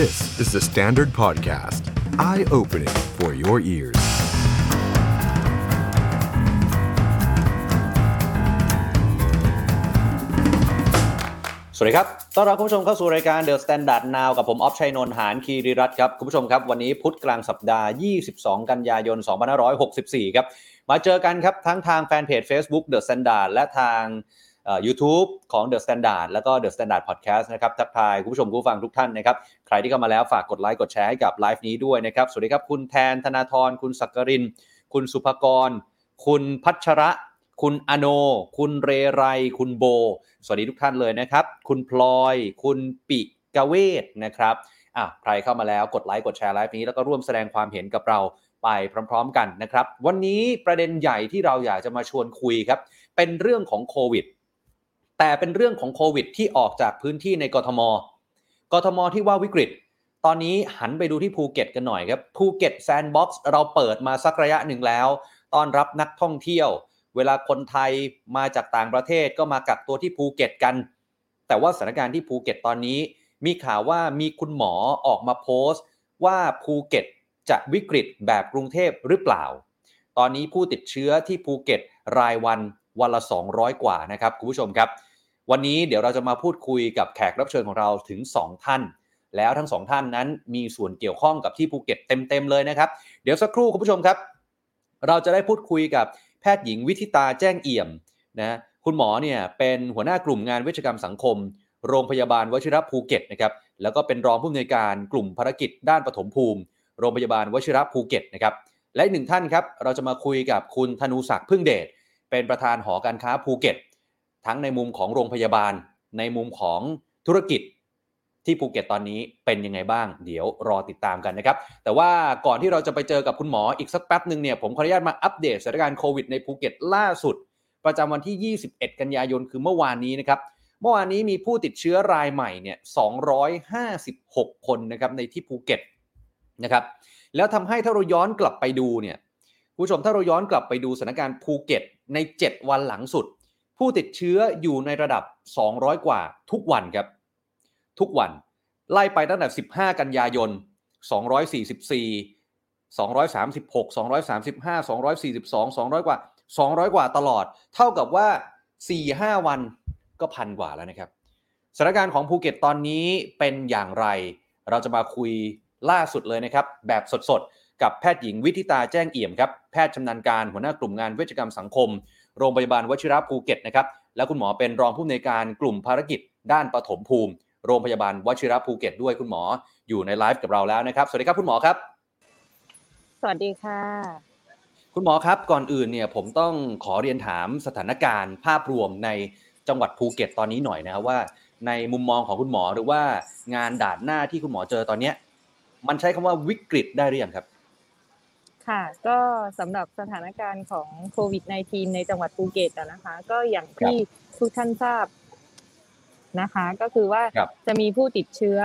This is the Standard Podcast. Eye-opening for your ears. สวัสดีครับ ต้อนรับคุณผู้ชมเข้าสู่รายการ The Standard Now กับผมออฟชัยนนท์หานคีริรัตน์ครับ คุณผู้ชมครับ วันนี้พุธกลางสัปดาห์ 22 กันยายน 2564 ครับ มาเจอกันครับ ทั้งทางแฟนเพจ Facebook The Standard และทาง เอ่อ YouTube ของ The Standard แล้วก็ The Standard Podcast นะครับทักทายคุณผู้ชมผู้ฟังทุกท่านนะครับ ใครที่เข้ามาแล้วฝากกดไลค์กดแชร์ให้กับไลฟ์นี้ด้วยนะครับ สวัสดีครับ คุณแทนธนาธรคุณสักกริน คุณสุภกร คุณพัชระ คุณอโน คุณเรไร คุณโบ สวัสดีทุกท่านเลยนะครับ คุณพลอย คุณปิกเวศนะครับอะใครเข้ามาแล้วกดไลค์กดแชร์ไลฟ์นี้แล้วก็ร่วมแสดงความเห็นกับเราไปพร้อม ๆ กันนะครับ วันนี้ประเด็นใหญ่ที่เราอยากจะมาชวนคุยครับ เป็นเรื่องของโควิด แต่เป็นเรื่องของโควิดที่ออกจากพื้นที่ในกทม กทมที่ว่าวิกฤต ตอนนี้หันไปดูที่ภูเก็ตกันหน่อยครับ ภูเก็ตแซนด์บ็อกซ์เราเปิดมาสักระยะหนึ่งแล้ว ต้อนรับนักท่องเที่ยว เวลาคนไทยมาจากต่างประเทศก็มากักตัวที่ภูเก็ตกัน แต่ว่าสถานการณ์ที่ภูเก็ตตอนนี้ มีข่าวว่ามีคุณหมอออกมาโพสต์ ว่าภูเก็ตจะวิกฤตแบบกรุงเทพหรือเปล่า ตอนนี้ผู้ติดเชื้อที่ภูเก็ตรายวันวันละ 200 กว่านะครับคุณผู้ชมครับ วันนี้เดี๋ยวเราจะมาพูดคุยกับแขกรับเชิญของเราถึง 2 ท่าน แล้วทั้งสองท่านนั้นมีส่วนเกี่ยวข้องกับที่ภูเก็ตเต็มๆเลยนะครับ เดี๋ยวสักครู่คุณผู้ชมครับ เราจะได้พูดคุยกับแพทย์หญิงวิธิตาแจ้งเอี่ยมนะคุณหมอเนี่ยเป็นหัวหน้ากลุ่มงานเวชกรรมสังคม โรงพยาบาลวชิระภูเก็ตนะครับแล้วก็เป็นรองผู้อำนวยการกลุ่มภารกิจด้านปฐมภูมิ โรงพยาบาลวชิระภูเก็ตนะครับและหนึ่งท่านครับเราจะมาคุยกับคุณธนูศักดิ์พึ่งเดชเป็นประธานหอการค้าภูเก็ต ทั้งในมุมของโรงพยาบาล ในมุมของธุรกิจที่ภูเก็ตตอนนี้เป็นยังไงบ้าง เดี๋ยวรอติดตามกันนะครับ แต่ว่าก่อนที่เราจะไปเจอกับคุณหมออีกสักแป๊บหนึ่งเนี่ยผมขออนุญาตมาอัปเดตสถานการณ์โควิดในภูเก็ตล่าสุด ประจำวันที่ 21 กันยายนคือเมื่อวานนี้นะครับเมื่อวานนี้มีผู้ติดเชื้อรายใหม่เนี่ย 256 คนนะครับในที่ภูเก็ตนะครับแล้วทำให้ถ้าเราย้อนกลับไปดูเนี่ยผู้ชมถ้าเราย้อนกลับไปดูสถานการณ์ภูเก็ตใน 7 วันหลังสุด ผู้ติดเชื้ออยู่ในระดับ 200 กว่าทุกวันครับ ทุกวันไล่ไปตั้งแต่ 15 กันยายน 244 236 235 242 200 กว่า 200 กว่าตลอด เท่ากับว่า 4-5 วันก็พันกว่าแล้วนะครับสถานการณ์ของภูเก็ตตอนนี้เป็นอย่างไร เราจะมาคุยล่าสุดเลยนะครับ แบบสดๆ กับแพทย์หญิงวิธิตาแจ้งเอี่ยมครับ แพทย์ชำนาญการหัวหน้ากลุ่มงานเวชกรรมสังคม โรงพยาบาลวชิระภูเก็ตนะครับและคุณหมอเป็นรองผู้อำนวยการกลุ่มภารกิจ ด้านปฐมภูมิ โรงพยาบาลวชิระภูเก็ตด้วยคุณหมออยู่ในไลฟ์กับเราแล้วนะครับ สวัสดีครับคุณหมอครับ สวัสดีค่ะ คุณหมอครับก่อนอื่นเนี่ยผมต้องขอเรียนถามสถานการณ์ภาพรวมในจังหวัดภูเก็ตตอนนี้หน่อยนะครับว่า ในมุมมองของคุณหมอหรือว่างานด่านหน้าที่คุณหมอเจอตอนเนี้ยมันใช้คำว่าวิกฤตได้หรือยังครับ ค่ะ ก็สำหรับสถานการณ์ของโควิด -19 ในจังหวัดภูเก็ตอะนะคะ ก็อย่างที่ทุกท่านทราบนะคะ ก็คือว่าครับจะมีผู้ติดเชื้อ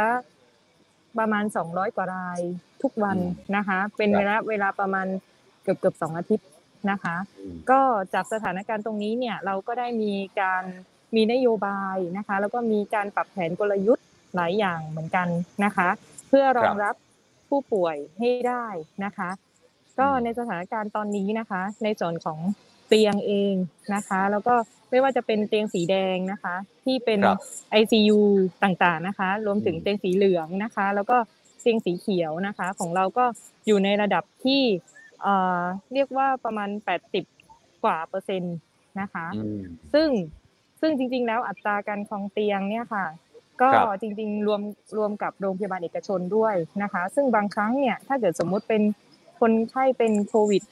ประมาณ 200 กว่ารายทุกวันอืมนะคะ เป็นครับระยะเวลาประมาณเกือบเกือบๆสองอาทิตย์นะคะ ก็จากสถานการณ์ตรงนี้เนี่ยเราก็ได้มีการมีนโยบายนะคะ แล้วก็มีการปรับแผนกลยุทธ์หลายอย่างเหมือนกันนะคะ เพื่อรองรับผู้ป่วยให้ได้นะคะ ก็ในสถานการณ์ตอนนี้นะคะ ในส่วนของเตียงเองนะคะ แล้วก็ไม่ว่าจะเป็นเตียงสีแดงนะคะ ที่เป็นครับ ICU ต่างๆนะคะ รวมถึงอืมเตียงสีเหลืองนะคะ แล้วก็เตียงสีเขียวนะคะ ของเราก็อยู่ในระดับที่เอ่อเรียกว่าประมาณ 80 กว่าเปอร์เซ็นต์นะคะอืมซึ่งซึ่งจริง ๆ แล้วอัตราการครองเตียงเนี่ยค่ะ ก็ครับจริง ๆ รวมรวมกับโรงพยาบาลเอกชนด้วยนะคะ ซึ่งบางครั้งเนี่ยถ้าเกิดสมมุติเป็น คนไข้เป็นโควิด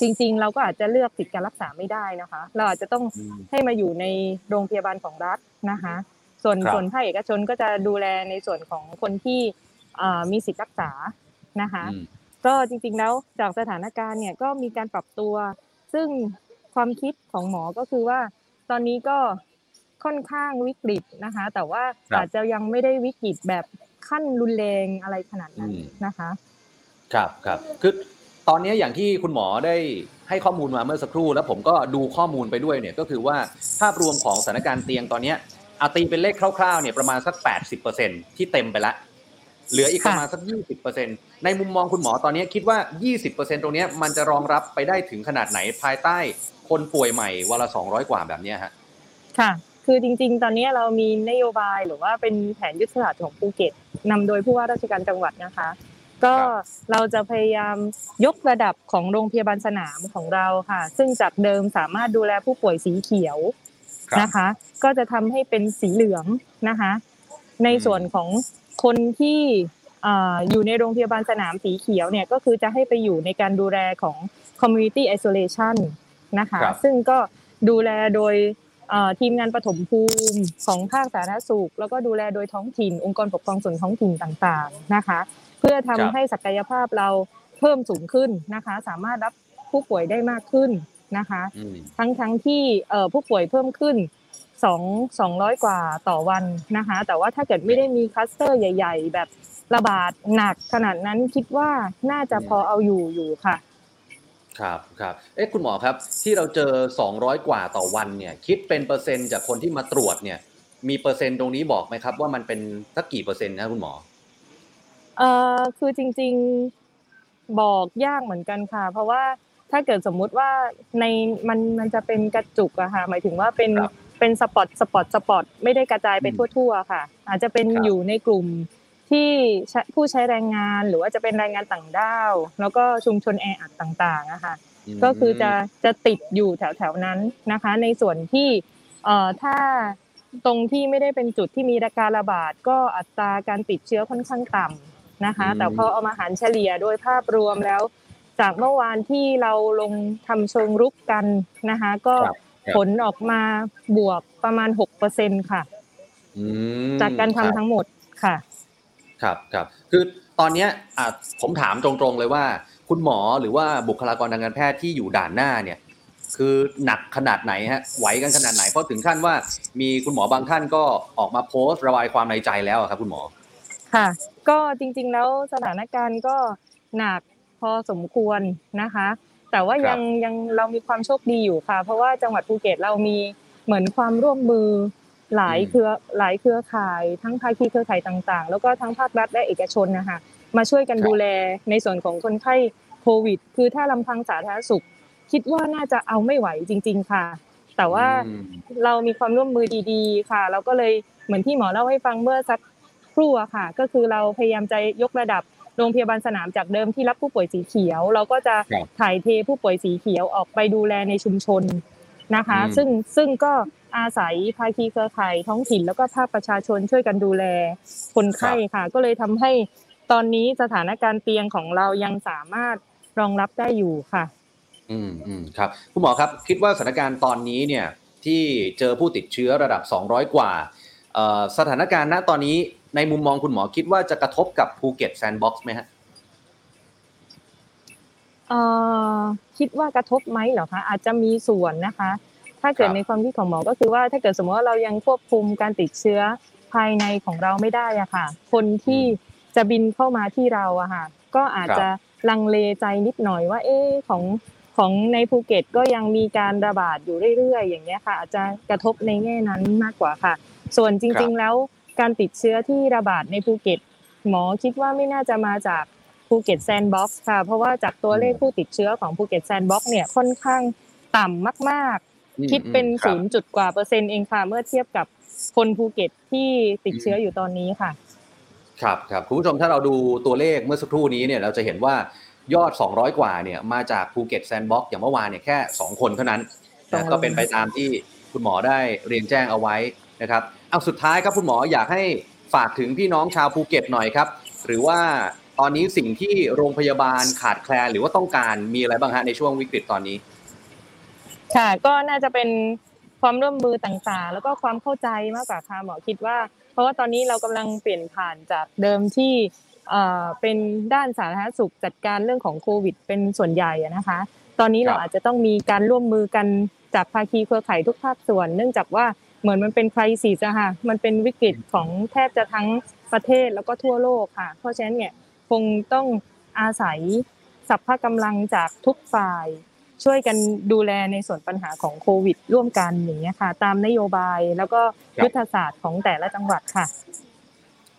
จริง ๆ เราก็อาจจะเลือกสิทธิการรักษาไม่ได้นะคะ เราอาจจะต้องอืมให้มาอยู่ในโรงพยาบาลของรัฐนะคะ ส่วนครับส่วนภาคเอกชนก็จะดูแลในส่วนของคนที่อ่ามีสิทธิรักษานะคะอืมก็จริงๆแล้วจากสถานการณ์เนี่ยก็มีการปรับตัว ซึ่งความคิดของหมอก็คือว่า ตอนนี้ก็ค่อนข้างวิกฤตนะคะ แต่ว่าครับอาจจะยังไม่ได้วิกฤตแบบขั้นรุนแรงอะไรขนาดนั้นอืมนะคะ ครับครับคือตอนนี้อย่างที่คุณหมอได้ให้ข้อมูลมาเมื่อสักครู่ แล้วผมก็ดูข้อมูลไปด้วยเนี่ยก็คือว่าภาพรวมของสถานการณ์เตียงตอนเนี้ยอาตีเป็นเลขคร่าวๆเนี่ยประมาณสัก 80%ที่เต็มไปแล้วเหลืออีกประมาณสักยี่สิบเปอร์เซ็นในมุมมองคุณหมอตอนนี้คิดว่ายี่สิบเปอร์เซ็นตรงนี้มันจะรองรับไปได้ถึงขนาดไหนภายใต้คนป่วยใหม่วันละสองร้อยกว่าแบบนี้ฮะค่ะ คือจริง ๆ ตอนนี้เรามีนโยบายหรือว่าเป็นแผนยุทธศาสตร์ของภูเก็ตนำโดยผู้ว่าราชการจังหวัดนะคะ ก็เราจะพยายามยกระดับของโรงพยาบาลสนามของเราค่ะ ซึ่งจากเดิมสามารถดูแลผู้ป่วยสีเขียวนะคะ ก็จะทำให้เป็นสีเหลืองนะคะ ในส่วนของคนที่อยู่ในโรงพยาบาลสนามสีเขียวเนี่ยก็คือจะให้ไปอยู่ในการดูแลของ community isolation นะคะ ซึ่งก็ดูแลโดยทีมงานปฐมภูมิของภาคสาธารณสุข แล้วก็ดูแลโดยท้องถิ่น องค์กรปกครองส่วนท้องถิ่นต่างๆนะคะ เพื่อทำให้ศักยภาพเราเพิ่มสูงขึ้นนะคะ สามารถรับผู้ป่วยได้มากขึ้นนะคะ ทั้งทั้งที่ผู้ป่วยเพิ่มขึ้นสองสองร้อยกว่าต่อวันนะคะ แต่ว่าถ้าเกิดไม่ได้มีคลัสเตอร์ใหญ่ ๆ แบบระบาดหนักขนาดนั้นคิดว่าน่าจะพอเอาอยู่อยู่ค่ะ ครับครับเอ๊ะคุณหมอครับ ที่เราเจอ 200 กว่าต่อวันเนี่ย คิดเป็นเปอร์เซ็นต์จากคนที่มาตรวจเนี่ย มีเปอร์เซ็นต์ตรงนี้บอกไหมครับ ว่ามันเป็นสักกี่เปอร์เซ็นต์นะคุณหมอ เอ่อคือจริง ๆบอกยากเหมือนกันค่ะ เพราะว่าถ้าเกิดสมมุติว่าในมันมันจะเป็นกระจุกอะค่ะ หมายถึงว่าเป็นเป็น spot spot spot ไม่ได้กระจายไปทั่ว ๆ ค่ะ อาจจะเป็นอยู่ในกลุ่มที่ผู้ใช้แรงงานหรือว่าจะเป็นแรงงานต่างด้าว แล้วก็ชุมชนแออัดต่างๆนะคะก็คือจะจะติดอยู่แถวๆนั้นนะคะ ในส่วนที่เอ่อถ้าตรงที่ไม่ได้เป็นจุดที่มีการระบาด ก็อัตราการติดเชื้อค่อนข้างต่ำ นะคะ แต่พอเอามาหารเฉลี่ยโดยภาพรวมแล้ว จากเมื่อวานที่เราลงทำเชิงรุกกันนะคะ ก็ผลออกมาบวกประมาณหกเปอร์เซ็นค่ะจากการทำทั้งหมดค่ะ ครับครับคือตอนนี้อะผมถามตรงๆเลยว่า คุณหมอหรือว่าบุคลากรทางการแพทย์ที่อยู่ด่านหน้าเนี่ย คือหนักขนาดไหนฮะไหวกันขนาดไหนเพราะถึงขั้นว่า มีคุณหมอบางท่านก็ออกมาโพสต์ระบายความในใจแล้วครับคุณหมอ ค่ะ ก็จริงๆแล้วสถานการณ์ก็หนักพอสมควรนะคะ แต่ว่ายังยังเรามีความโชคดีอยู่ค่ะ เพราะว่าจังหวัดภูเก็ตเรามีเหมือนความร่วมมือหลายเครือหลายเครือข่าย ทั้งภาคีเครือข่ายต่างๆ แล้วก็ทั้งภาครัฐและเอกชนนะคะมาช่วยกันดูแลในส่วนของคนไข้โควิด คือถ้าลำพังสาธารณสุข คิดว่าน่าจะเอาไม่ไหวจริง ๆ ค่ะ แต่ว่าเรามีความร่วมมือดี ๆ ค่ะ เราก็เลยเหมือนที่หมอเล่าให้ฟังเมื่อสัก ครู่อะค่ะ ก็คือเราพยายามจะยกระดับโรงพยาบาลสนามจากเดิมที่รับผู้ป่วยสีเขียว เราก็จะถ่ายเทผู้ป่วยสีเขียวออกไปดูแลในชุมชนนะคะ ซึ่งซึ่งก็อาศัยภาคีเครือข่ายท้องถิ่นแล้วก็ภาคประชาชนช่วยกันดูแลคนไข้ค่ะ ก็เลยทำให้ตอนนี้สถานการณ์เตียงของเรายังสามารถรองรับได้อยู่ค่ะ อืมอืมครับคุณหมอครับ คิดว่าสถานการณ์ตอนนี้เนี่ยที่เจอผู้ติดเชื้อระดับ 200 กว่าสถานการณ์ณตอนนี้ ในมุมมองคุณหมอคิดว่าจะกระทบกับภูเก็ต Sandbox ไหมฮะคิดว่ากระทบไหมเหรอคะอาจจะมีส่วนนะคะ ถ้าเกิดในความคิดของหมอก็คือว่าถ้าเกิดสมมติว่าเรายังควบคุมการติดเชื้อภายในของเราไม่ได้อะค่ะ คนที่จะบินเข้ามาที่เราอะค่ะ ก็อาจจะลังเลใจนิดหน่อยว่า เอ๊ของของในภูเก็ตก็ยังมีการระบาดอยู่เรื่อยๆ อย่างเงี้ยค่ะ อาจจะกระทบในแง่นั้นมากกว่าค่ะ ส่วนจริง ๆแล้ว การติดเชื้อที่ระบาดในภูเก็ต หมอคิดว่าไม่น่าจะมาจากภูเก็ต Sandbox ค่ะ เพราะว่าจากตัวเลขผู้ติดเชื้อของภูเก็ต Sandbox เนี่ยค่อนข้างต่ำมากคิดเป็นศูนย์จุดกว่าเปอร์เซ็นต์เองค่ะ เมื่อเทียบกับคนภูเก็ตที่ติดเชื้ออยู่ตอนนี้ค่ะ ครับครับคุณผู้ชมถ้าเราดูตัวเลขเมื่อสักครู่นี้เนี่ยเราจะเห็นว่ายอด 200 กว่าเนี่ยมาจากภูเก็ต Sandbox อย่างเมื่อวานเนี่ยแค่ 2 คนเท่านั้นนะก็เป็นไปตามที่คุณหมอได้เรียนแจ้งเอาไว้นะครับ เอาสุดท้ายครับคุณหมออยากให้ฝากถึงพี่น้องชาวภูเก็ตหน่อยครับ หรือว่าตอนนี้สิ่งที่โรงพยาบาลขาดแคลนหรือว่าต้องการมีอะไรบ้างฮะในช่วงวิกฤตตอนนี้ ค่ะ ก็น่าจะเป็นความร่วมมือต่างๆ แล้วก็ความเข้าใจมากกว่าค่ะหมอคิดว่า เพราะว่าตอนนี้เรากำลังเปลี่ยนผ่านจากเดิมที่เป็นด้านสาธารณสุขจัดการเรื่องของโควิด เป็นส่วนใหญ่นะคะ ตอนนี้เราอาจจะต้องมีการร่วมมือกันจากภาคีเครือข่ายทุกภาคส่วน เนื่องจากว่า เหมือนมันเป็นคริสิสอะค่ะ มันเป็นวิกฤตของแทบจะทั้งประเทศแล้วก็ทั่วโลกค่ะ เพราะฉะนั้นเนี่ยคงต้องอาศัยสัพพะกำลังจากทุกฝ่าย ช่วยกันดูแลในส่วนปัญหาของโควิด ร่วมกันอย่างเงี้ยค่ะ ตามนโยบายแล้วก็ยุทธศาสตร์ของแต่ละจังหวัดค่ะ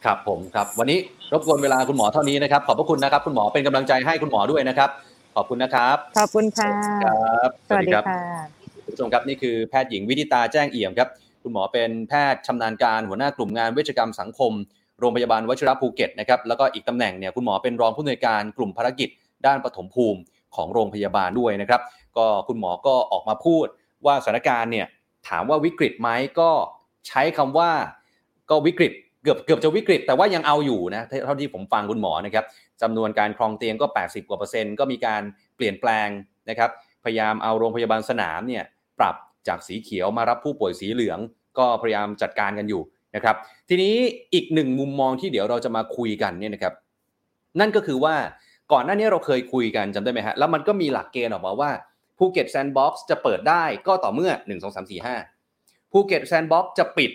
ครับผมครับ วันนี้รบกวนเวลาคุณหมอเท่านี้นะครับ ขอบพระคุณนะครับ คุณหมอเป็นกำลังใจให้คุณหมอด้วยนะครับ ขอบคุณนะครับ ขอบคุณค่ะครับสวัสดีครับค่ะคุณผู้ชมครับนี่คือแพทย์หญิงวินิตาแจ้งเอี่ยมครับ คุณหมอเป็นแพทย์ชำนาญการหัวหน้ากลุ่มงานเวชกรรมสังคม โรงพยาบาลวชิรภูเก็ตนะครับแล้วก็อีกตำแหน่งเนี่ยคุณหมอเป็นรองผู้อำนวยการกลุ่มภารกิจ ด้านปฐมภูมิของโรงพยาบาลด้วยนะครับ ก็คุณหมอก็ออกมาพูดว่าสถานการณ์เนี่ยถามว่าวิกฤตไหมก็ใช้คำว่าก็วิกฤตเกือบเกือบจะวิกฤต แต่ว่ายังเอาอยู่นะเท่าที่ผมฟังคุณหมอนะครับจำนวนการครองเตียงก็ 80 กว่าเปอร์เซ็นต์ก็มีการเปลี่ยนแปลงนะครับพยายามเอาโรงพยาบาลสนามเนี่ยปรับ จากสีเขียวมารับผู้ป่วยสีเหลือง ก็พยายามจัดการกันอยู่นะครับ ทีนี้อีกหนึ่งมุมมองที่เดี๋ยวเราจะมาคุยกันเนี่ยนะครับ นั่นก็คือว่าก่อนหน้านี้เราเคยคุยกันจำได้ไหมฮะแล้วมันก็มีหลักเกณฑ์ออกมาว่าภูเก็ต Sandbox จะเปิดได้ก็ต่อเมื่อ 1 2 3 4 5ภูเก็ต Sandbox จะปิด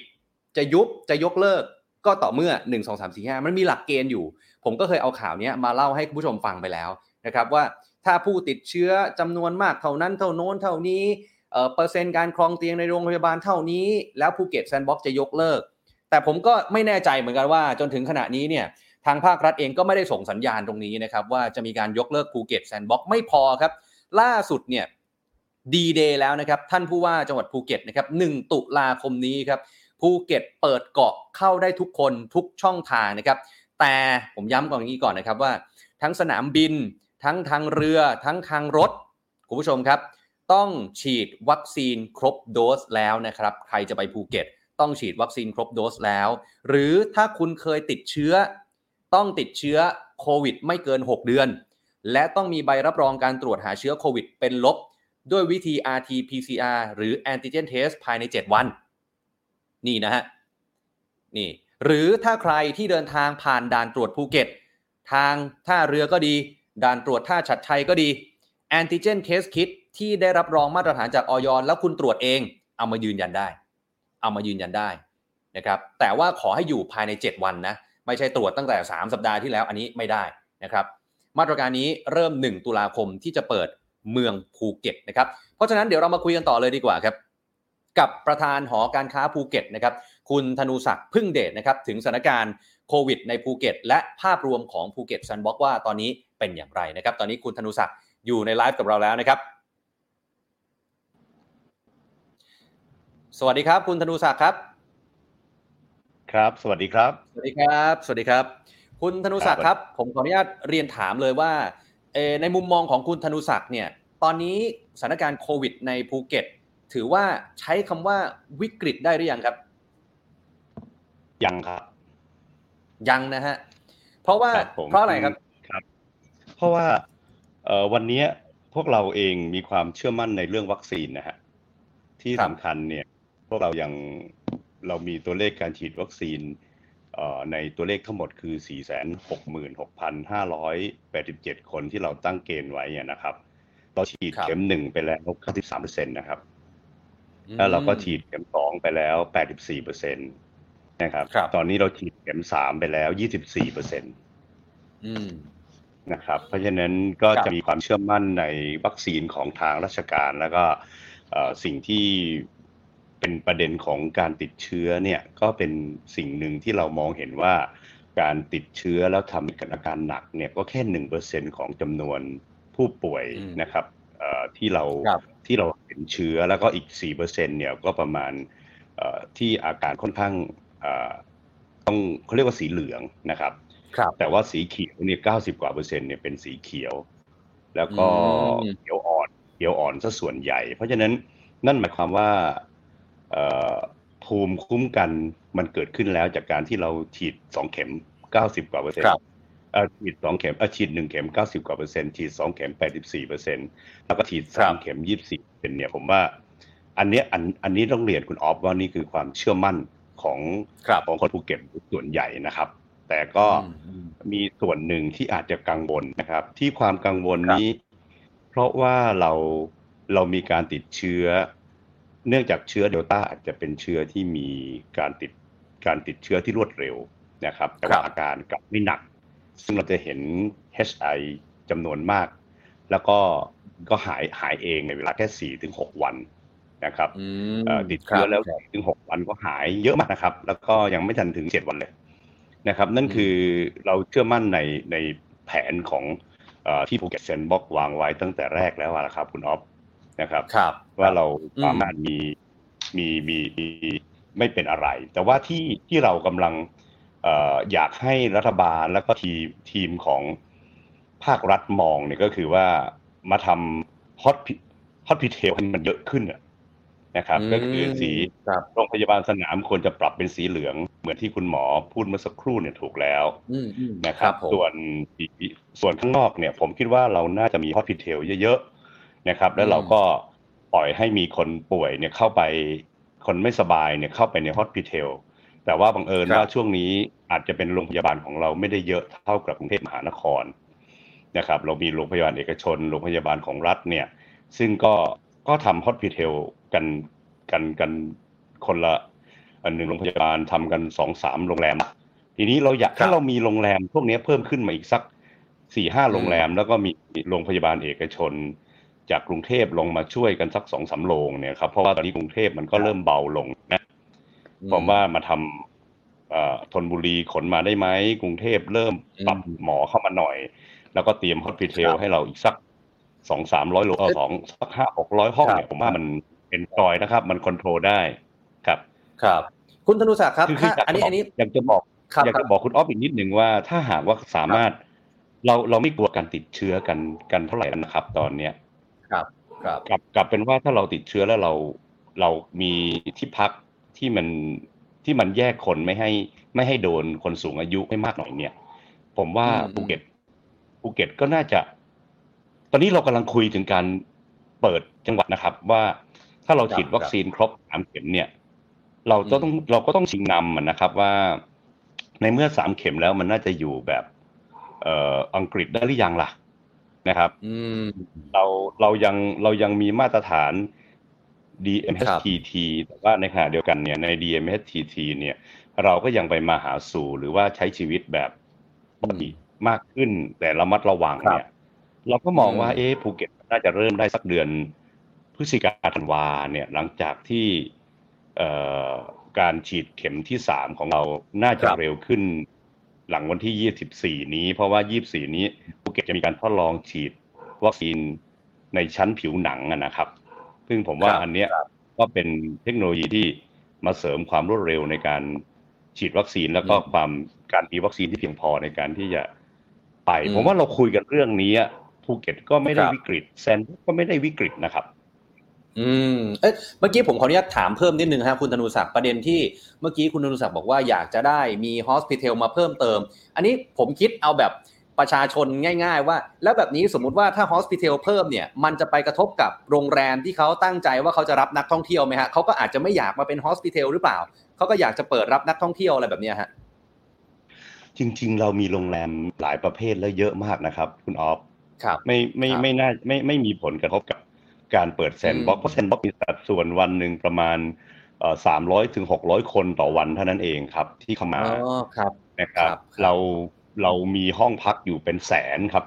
จะยุบจะยกเลิกก็ต่อเมื่อ 1 2 3 4 5 มันมีหลักเกณฑ์อยู่ ผมก็เคยเอาข่าวนี้มาเล่าให้คุณผู้ชมฟังไปแล้วนะครับว่าถ้าผู้ติดเชื้อจำนวนมากเท่านั้นเท่าโน้นเท่านี้ เออเปอร์เซ็นต์การครองเตียงในโรงพยาบาลเท่านี้ แล้วภูเก็ต Sandbox จะยกเลิก แต่ผมก็ไม่แน่ใจเหมือนกันว่าจนถึงขณะนี้เนี่ยทางภาครัฐเองก็ไม่ได้ส่งสัญญาณตรงนี้นะครับว่าจะมีการยกเลิกภูเก็ต Sandbox ไม่พอครับ ล่าสุดเนี่ยดีเดย์แล้วนะครับ ท่านผู้ว่าจังหวัดภูเก็ตนะครับ1ตุลาคมนี้ครับภูเก็ตเปิดเกาะเข้าได้ทุกคนทุกช่องทางนะครับ แต่ผมย้ำก่อนอย่างนี้ก่อนนะครับว่า ทั้งสนามบิน ทั้งทางเรือ ทั้งทางรถคุณผู้ชมครับ ต้องฉีดวัคซีนครบโดสแล้วนะครับ ใครจะไปภูเก็ต ต้องฉีดวัคซีนครบโดสแล้ว หรือถ้าคุณเคยติดเชื้อ ต้องติดเชื้อโควิด ไม่เกิน 6 เดือน และต้องมีใบรับรองการตรวจหาเชื้อโควิด เป็นลบ ด้วยวิธี RT-PCR หรือ Antigen Test ภายใน 7 วัน นี่นะฮะ นี่ หรือถ้าใครที่เดินทางผ่านด่านตรวจภูเก็ต ทางท่าเรือก็ดี ด่านตรวจท่าฉัดชัยก็ดี Antigen Test Kit ที่ได้รับรองมาตรฐานจากออยแล้วคุณตรวจเอง เอามายืนยันได้ เอามายืนยันได้นะครับแต่ว่าขอให้อยู่ภายใน 7 วันนะไม่ใช่ตรวจตั้งแต่ 3 สัปดาห์ที่แล้วอันนี้ไม่ได้นะครับมาตรการนี้เริ่ม 1 ตุลาคมที่จะเปิดเมืองภูเก็ตนะครับเพราะฉะนั้นเดี๋ยวเรามาคุยกันต่อเลยดีกว่าครับกับประธานหอการค้าภูเก็ตนะครับคุณธนูศักดิ์พึ่งเดชนะครับถึงสถานการณ์โควิดในภูเก็ต และภาพรวมของภูเก็ต Sandbox ว่าตอนนี้เป็นอย่างไรนะครับตอนนี้คุณธนูศักดิ์ อยู่ในไลฟ์กับเราแล้วนะครับ สวัสดีครับ คุณธนูศักดิ์ครับ ครับ สวัสดีครับ สวัสดีครับ สวัสดีครับ คุณธนุศักดิ์ครับ ผมขออนุญาตเรียนถามเลยว่าเอ่อในมุมมองของคุณธนุศักดิ์เนี่ย ตอนนี้สถานการณ์โควิด ในภูเก็ต ถือว่าใช้คำว่าวิกฤตได้หรือยังครับ ยังครับ ยังนะฮะ เพราะว่าครับผมเพราะอะไรครับ ครับ เพราะว่าเอ่อ วันเนี้ยพวกเราเองมีความเชื่อมั่นในเรื่องวัคซีนนะฮะที่ครับสำคัญเนี่ยพวกเรายังเรามีตัวเลขการฉีดวัคซีนเอ่อในตัวเลขทั้งหมดคือ 466,587 คนที่เราตั้งเกณฑ์ไว้อะนะครับ เราฉีดครับเข็มหนึ่งไปแล้ว93%นะครับ แล้วเราก็ฉีดเข็มสองไปแล้ว 84เปอร์เซ็นต์นะครับครับตอนนี้เราฉีดเข็มสามไปแล้ว 24เปอร์เซ็นต์อืม นะครับ เพราะฉะนั้นก็ครับจะมีความเชื่อมั่นในวัคซีนของทางราชการ แล้วก็เอ่อสิ่งที่เป็นประเด็นของการติดเชื้อเนี่ยก็เป็นสิ่งหนึ่งที่เรามองเห็นว่าการติดเชื้อแล้วทำให้เกิดอาการหนักเนี่ยก็แค่หนึ่งเปอร์เซ็นของจำนวนผู้ป่วยอืมนะครับเอ่อที่เราครับที่เราเห็นเชื้อแล้วก็อีก4%เนี่ยก็ประมาณเอ่อที่อาการค่อนข้างเอ่อต้องเขาเรียกว่าสีเหลืองนะครับครับ แต่ว่าสีเขียวเนี่ย90กว่าเปอร์เซ็นต์เนี่ยเป็นสีเขียว แล้วก็อืมเขียวอ่อนเขียวอ่อนซะส่วนใหญ่ เพราะฉะนั้นนั่นหมายความว่าเอ่อภูมิคุ้มกันมันเกิดขึ้นแล้วจากการที่เราฉีด2เข็ม90กว่าเปอร์เซ็นต์ครับเอ่อฉีดสองเข็มเอ่อฉีดหนึ่งเข็ม90กว่าเปอร์เซ็นต์ฉีดสองเข็ม84เปอร์เซ็นต์แล้วก็ฉีดครัสามเข็ม24เปอร์เซ็นต์เนี่ยผมว่า อันเนี้ยอันอันนี้ต้องเรียนคุณออฟว่านี่คือความเชื่อมั่นของครับของคนภูเก็ตส่วนใหญ่นะครับ แต่ก็อืมอืมมีส่วนหนึ่งที่อาจจะกังวลนะครับ ที่ความกังวลครับนี้ เพราะว่าเราเรามีการติดเชื้อ เนื่องจากเชื้อเดลต้าอาจจะเป็นเชื้อที่มีการติดการติดเชื้อที่รวดเร็วนะครับ แต่ครัว่าอาการกลับไม่หนัก ซึ่งเราจะเห็น HI จำนวนมาก แล้วก็ก็หายหายเองในเวลาแค่สี่ถึงหกวันนะครับอืมเอ่อติดเชื้อแล้วครับถึงหกวันก็หายเยอะมากนะครับ แล้วก็ยังไม่ทันถึงเจ็ดวันเลย นะครับ นั่นคือเราเชื่อมั่นในในแผนของเออที่ภูเก็ต Sandbox วางไว้ตั้งแต่แรกแล้วอะนะครับ คุณออฟนะครับครับ ว่าเราอืมสามารถมีมีมีมีไม่เป็นอะไร แต่ว่าที่ที่เรากำลังเอ่ออยากให้รัฐบาลแล้วก็ทีมทีมของภาครัฐมองเนี่ยก็คือว่ามาทำฮอตฮอตพิเทลให้มันเยอะขึ้นอะ นะครับอืมก็คือสีครับโรงพยาบาลสนามควรจะปรับเป็นสีเหลือง เหมือนที่คุณหมอพูดเมื่อสักครู่เนี่ยถูกแล้วอืมอืมนะครับผมส่วนสีส่วนข้างนอกเนี่ย ผมคิดว่าเราน่าจะมีฮอสพิทลเยอะๆนะครับ แล้วเราก็ปล่อยให้มีคนป่วยเนี่ยเข้าไปคนไม่สบายเนี่ยเข้าไปในฮอสพิทลแต่ว่าบังเอิญครับว่าช่วงนี้อาจจะเป็นโรงพยาบาลของเราไม่ได้เยอะเท่ากับกรุงเทพมหานครนะครับ เรามีโรงพยาบาลเอกชนโรงพยาบาลของรัฐเนี่ย ซึ่งก็ก็ทำฮอสพิทล กันกันกันคนละอันหนึ่งโรงพยาบาลทำกันสองสามโรงแรม ทีนี้เราอยากครับถ้าเรามีโรงแรมพวกนี้เพิ่มขึ้นมาอีกสักสี่ห้าโรงแรม แล้วก็มีโรงพยาบาลเอกชน จากกรุงเทพลงมาช่วยกันสักสองสามโรงเนี่ยครับเพราะว่าตอนนี้กรุงเทพมันก็เริ่มเบาลงนะผมว่ามาทำเอ่อธนบุรีขนมาได้ไหมกรุงเทพเริ่มปรับอืมหมอเข้ามาหน่อย แล้วก็เตรียม Hospitel ครับให้เราอีกสักสองสามร้อยโลเออสองสักห้าหกร้อยห้องเนี่ยครับผมว่ามัน enjoy นะครับ มัน control ได้ครับ ครับ คุณธนุศักดิ์ครับคือถ้าอยากอันนี้จะอันนี้อยากจะบอกครับอยากครับจะบอกคุณออฟอีกนิดหนึ่งว่า ถ้าหากว่าสามารถ เราเราไม่กลัวการติดเชื้อกันกันเท่าไหร่นะครับ ตอนเนี้ยครับ ครับกลับกลับเป็นว่าถ้าเราติดเชื้อแล้วเราเรามีที่พักที่มันที่มันแยกคนไม่ให้ไม่ให้โดนคนสูงอายุให้มากหน่อยเนี่ย ผมว่าอืมภูเก็ตภูเก็ตก็น่าจะ ตอนนี้เรากำลังคุยถึงการเปิดจังหวัดนะครับ ว่า ถ้าเราฉีดวัคซีนครบสามเข็มเนี่ย เราจะต้องเราก็ต้องชิงนำอะนะครับว่า ในเมื่อสามเข็มแล้วมันน่าจะอยู่แบบเอ่ออังกฤษได้หรือยังล่ะนะครับอืมเราเรายังเรายังมีมาตรฐานครับ DMSTT แต่ว่าในขณะเดียวกันเนี่ยใน DMSTT เนี่ย เราก็ยังไปมาหาสู่หรือว่าใช้ชีวิตแบบปกติมากขึ้นแต่ระมัดระวังเนี่ย เราก็มองว่าอืมเอ๊ะภูเก็ตน่าจะเริ่มได้สักเดือน พฤศจิกาธันวาเนี่ยหลังจากที่เอ่อการฉีดเข็มที่สามของเราน่าจะครับเร็วขึ้น หลังวันที่ยี่สิบสี่นี้ เพราะว่ายี่สี่นี้ภูเก็ตจะมีการทดลองฉีดวัคซีนในชั้นผิวหนังอะนะครับ ซึ่งผมว่าครับอันเนี้ยก็เป็นเทคโนโลยีที่มาเสริมความรวดเร็วในการฉีดวัคซีนแล้วก็อืมความการมีวัคซีนที่เพียงพอในการที่จะไปอืมผมว่าเราคุยกันเรื่องนี้อะภูเก็ตก็ไม่ได้ครับวิกฤต Sandbox ก็ไม่ได้วิกฤตนะครับ อืมเอ๊ะเมื่อกี้ผมขออนุญาตถามเพิ่มนิดนึงฮะคุณธนูศักดิ์ประเด็นที่เมื่อกี้คุณธนูศักดิ์บอกว่าอยากจะได้มี Hospitel มาเพิ่มเติม อันนี้ผมคิดเอาแบบประชาชนง่าย ๆ ว่า แล้วแบบนี้สมมุติว่าถ้า Hospitel เพิ่มเนี่ยมันจะไปกระทบกับโรงแรมที่เขาตั้งใจว่าเขาจะรับนักท่องเที่ยวไหมฮะเขาก็อาจจะไม่อยากมาเป็น Hospitel หรือเปล่าเขาก็อยากจะเปิดรับนักท่องเที่ยวอะไรแบบเนี้ยฮะจริง ๆ เรามีโรงแรมหลายประเภทและเยอะมากนะครับ คุณออฟครับไม่ไม่ครับไม่น่าไม่ไม่มีผลกระทบกับ การเปิดแซนด์บ็อกอืมเพราะแซนด์บ็อกมีสัดส่วนวันหนึ่งประมาณสามร้อยถึงหกร้อยคนต่อวันเท่านั้นเองครับ ที่เข้ามาอ๋อครับนะครับครับ เราเรามีห้องพักอยู่เป็นแสนครับ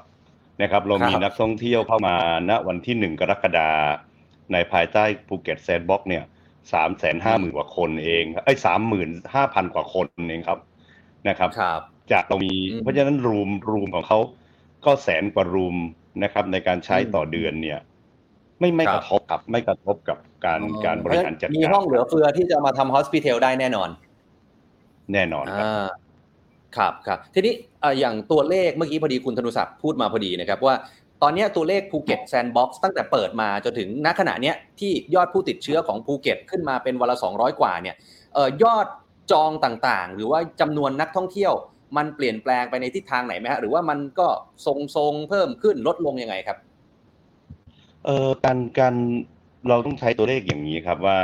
นะครับ เรามีครับนักท่องเที่ยวเข้ามาณวันที่หนึ่งกรกฎาในภายใต้ภูเก็ตแซนด์บ็อกซ์เนี่ยสามแสนห้าหมื่นกว่าคนเองไอ้สามหมื่นห้าพันกว่าคนเองครับนะครับครับจากเรามีอืมเพราะฉะนั้น room room ของเขาก็แสนกว่า room นะครับในการใช้อืมต่อเดือนเนี่ย ไม่ไม่ครับกระทบกับไม่กระทบกับการการบริหารจัดการมีห้องเหลือเฟือที่จะมาทำ hospitel ได้แน่นอน แน่นอนครับอ่าครับครับทีนี้เอ่ออย่างตัวเลขเมื่อกี้พอดีคุณธนุศักดิ์พูดมาพอดีนะครับว่าตอนเนี้ยตัวเลขภูเก็ตแซนด์บ็อกซ์ตั้งแต่เปิดมาจนถึงณขณะเนี้ยที่ยอดผู้ติดเชื้อของภูเก็ตขึ้นมาเป็นวันละ 200 กว่าเนี่ยเอ่อยอดจองต่างๆ หรือว่าจำนวนนักท่องเที่ยวมันเปลี่ยนแปลงไปในทิศทางไหนไหมฮะหรือว่ามันก็ทรงๆเพิ่มขึ้นลดลงยังไงครับ เอ่อการการเราต้องใช้ตัวเลขอย่างนี้ครับว่า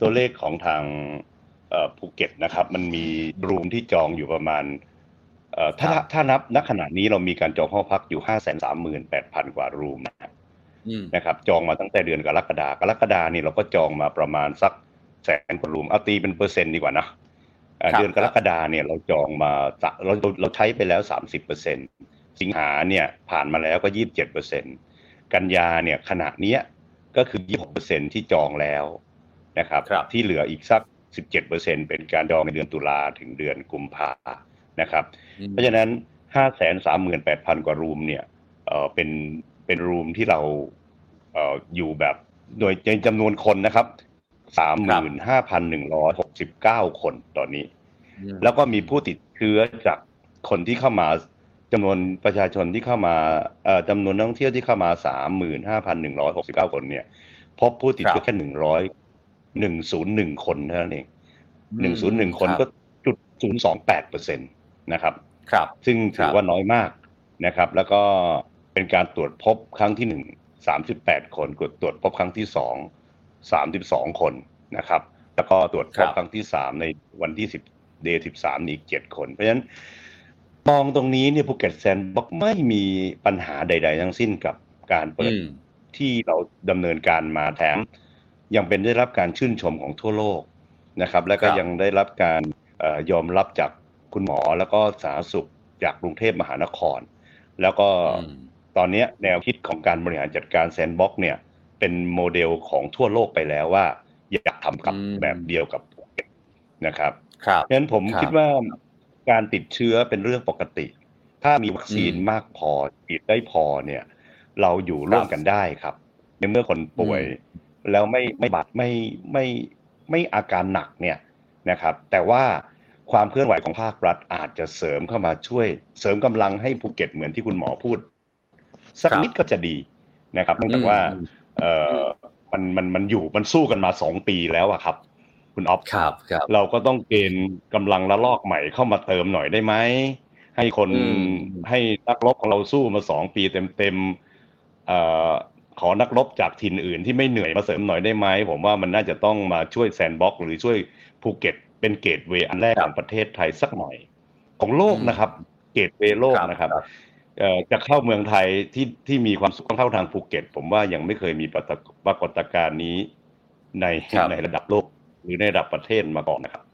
ตัวเลขของทางเอ่อภูเก็ตนะครับ มันมี room ที่จองอยู่ประมาณเอ่อถ้าครับถ้านับณขณะนี้เรามีการจองห้องพักอยู่ห้าแสนสามหมื่นแปดพันกว่ารูมนะครับอืมนะครับจองมาตั้งแต่เดือนกรกฎากรกฎานี่เราก็จองมาประมาณสักแสนกว่ารูมเอาตีเป็นเปอร์เซ็นต์ดีกว่านะอ่าครับเดือนกรกฎาเนี่ยเราจองมาจะเราเราเราใช้ไปแล้วสามสิบเปอร์เซ็นสิงหาเนี่ยผ่านมาแล้วก็ยี่สิบเจ็ดเปอร์เซ็น กันยาเนี่ยขณะเนี้ยก็คือยี่หกเปอร์เซ็นที่จองแล้วนะครับครับที่เหลืออีกสักสิบเจ็ดเปอร์เซ็นเป็นการจองในเดือนตุลาถึงเดือนกุมภานะครับอืมเพราะฉะนั้น 538,000 กว่ารูมเนี่ยเอ่อเป็นเป็นรูมที่เราเอ่ออยู่แบบโดยในจำนวนคนนะครับ35,169คนตอนนี้ แล้วก็มีผู้ติดเชื้อจากคนที่เข้ามา จำนวนประชาชนที่เข้ามาเอ่อจำนวนนักท่องเที่ยวที่เข้ามา35,169คนเนี่ย พบผู้ติดเชื้อแค่100 101คนเท่านั้นเอง101คนก็จุด028เปอร์เซ็นต์นะครับ ครับ ซึ่งถืครับว่าน้อยมากนะครับ แล้วก็เป็นการตรวจพบครั้งที่หนึ่งสามสิบแปดคนกดตรวจพบครั้งที่สองสามสิบสองคนนะครับ แล้วก็ตรวจพบครั้งที่สามในวันที่สิบ day สิบสามอีกเจ็ดคน เพราะฉะนั้น มองตรงนี้เนี่ยภูเก็ตแซนด์บ็อกซ์ไม่มีปัญหาใด ๆ ทั้งสิ้นกับการเปิดอืมที่เราดำเนินการมาแถม ยังเป็นได้รับการชื่นชมของทั่วโลกนะครับ และก็ครับยังได้รับการเอ่อยอมรับจากคุณหมอแล้วก็สาธารณสุขจากกรุงเทพมหานคร แล้วก็อืมตอนเนี้ยแนวคิดของการบริหารจัดการแซนด์บ็อกซ์เนี่ยเป็นโมเดลของทั่วโลกไปแล้วว่า อยากทำกับอืมแบบเดียวกับภูเก็ตนะครับครับเพราะฉะนั้นผมครับคิดว่า การติดเชื้อเป็นเรื่องปกติ ถ้ามีวัคซีนอืมมากพอฉีดได้พอเนี่ย เราอยู่ร่วมกันได้ครับ ในเมื่อคนป่วย แล้วไม่ไม่บาดไม่ไม่ไม่อาการหนักเนี่ยนะครับ แต่ว่าความเคลื่อนไหวของภาครัฐอาจจะเสริมเข้ามาช่วย เสริมกำลังให้ภูเก็ตเหมือนที่คุณหมอพูดสักครับนิดก็จะดีนะครับเนื่องจากว่าอืมเออมันมันมันอยู่มันสู้กันมาสองปีแล้วอะครับ คุณอ๊อฟครับครับเราก็ต้องเกณฑ์กำลังละลอกใหม่เข้ามาเติมหน่อยได้ไหมให้คนอืมให้นักรบของเราสู้มาสองปีเต็มๆเอ่อขอนักรบจากถิ่นอื่นที่ไม่เหนื่อยมาเสริมหน่อยได้ไหมผมว่ามันน่าจะต้องมาช่วยแซนด์บ็อกซ์หรือช่วยภูเก็ตเป็น gateway อันแรกครับของประเทศไทยสักหน่อย ของโลกอืมนะครับ gateway โลกครับนะครับครับเอ่อจะเข้าเมืองไทยที่ที่มีความสุขต้องเข้าทางภูเก็ต ผมว่ายังไม่เคยมีปรากฏปรากฏการณ์นี้ในครับในระดับโลก หรือในระดับประเทศมาก่อนนะครับ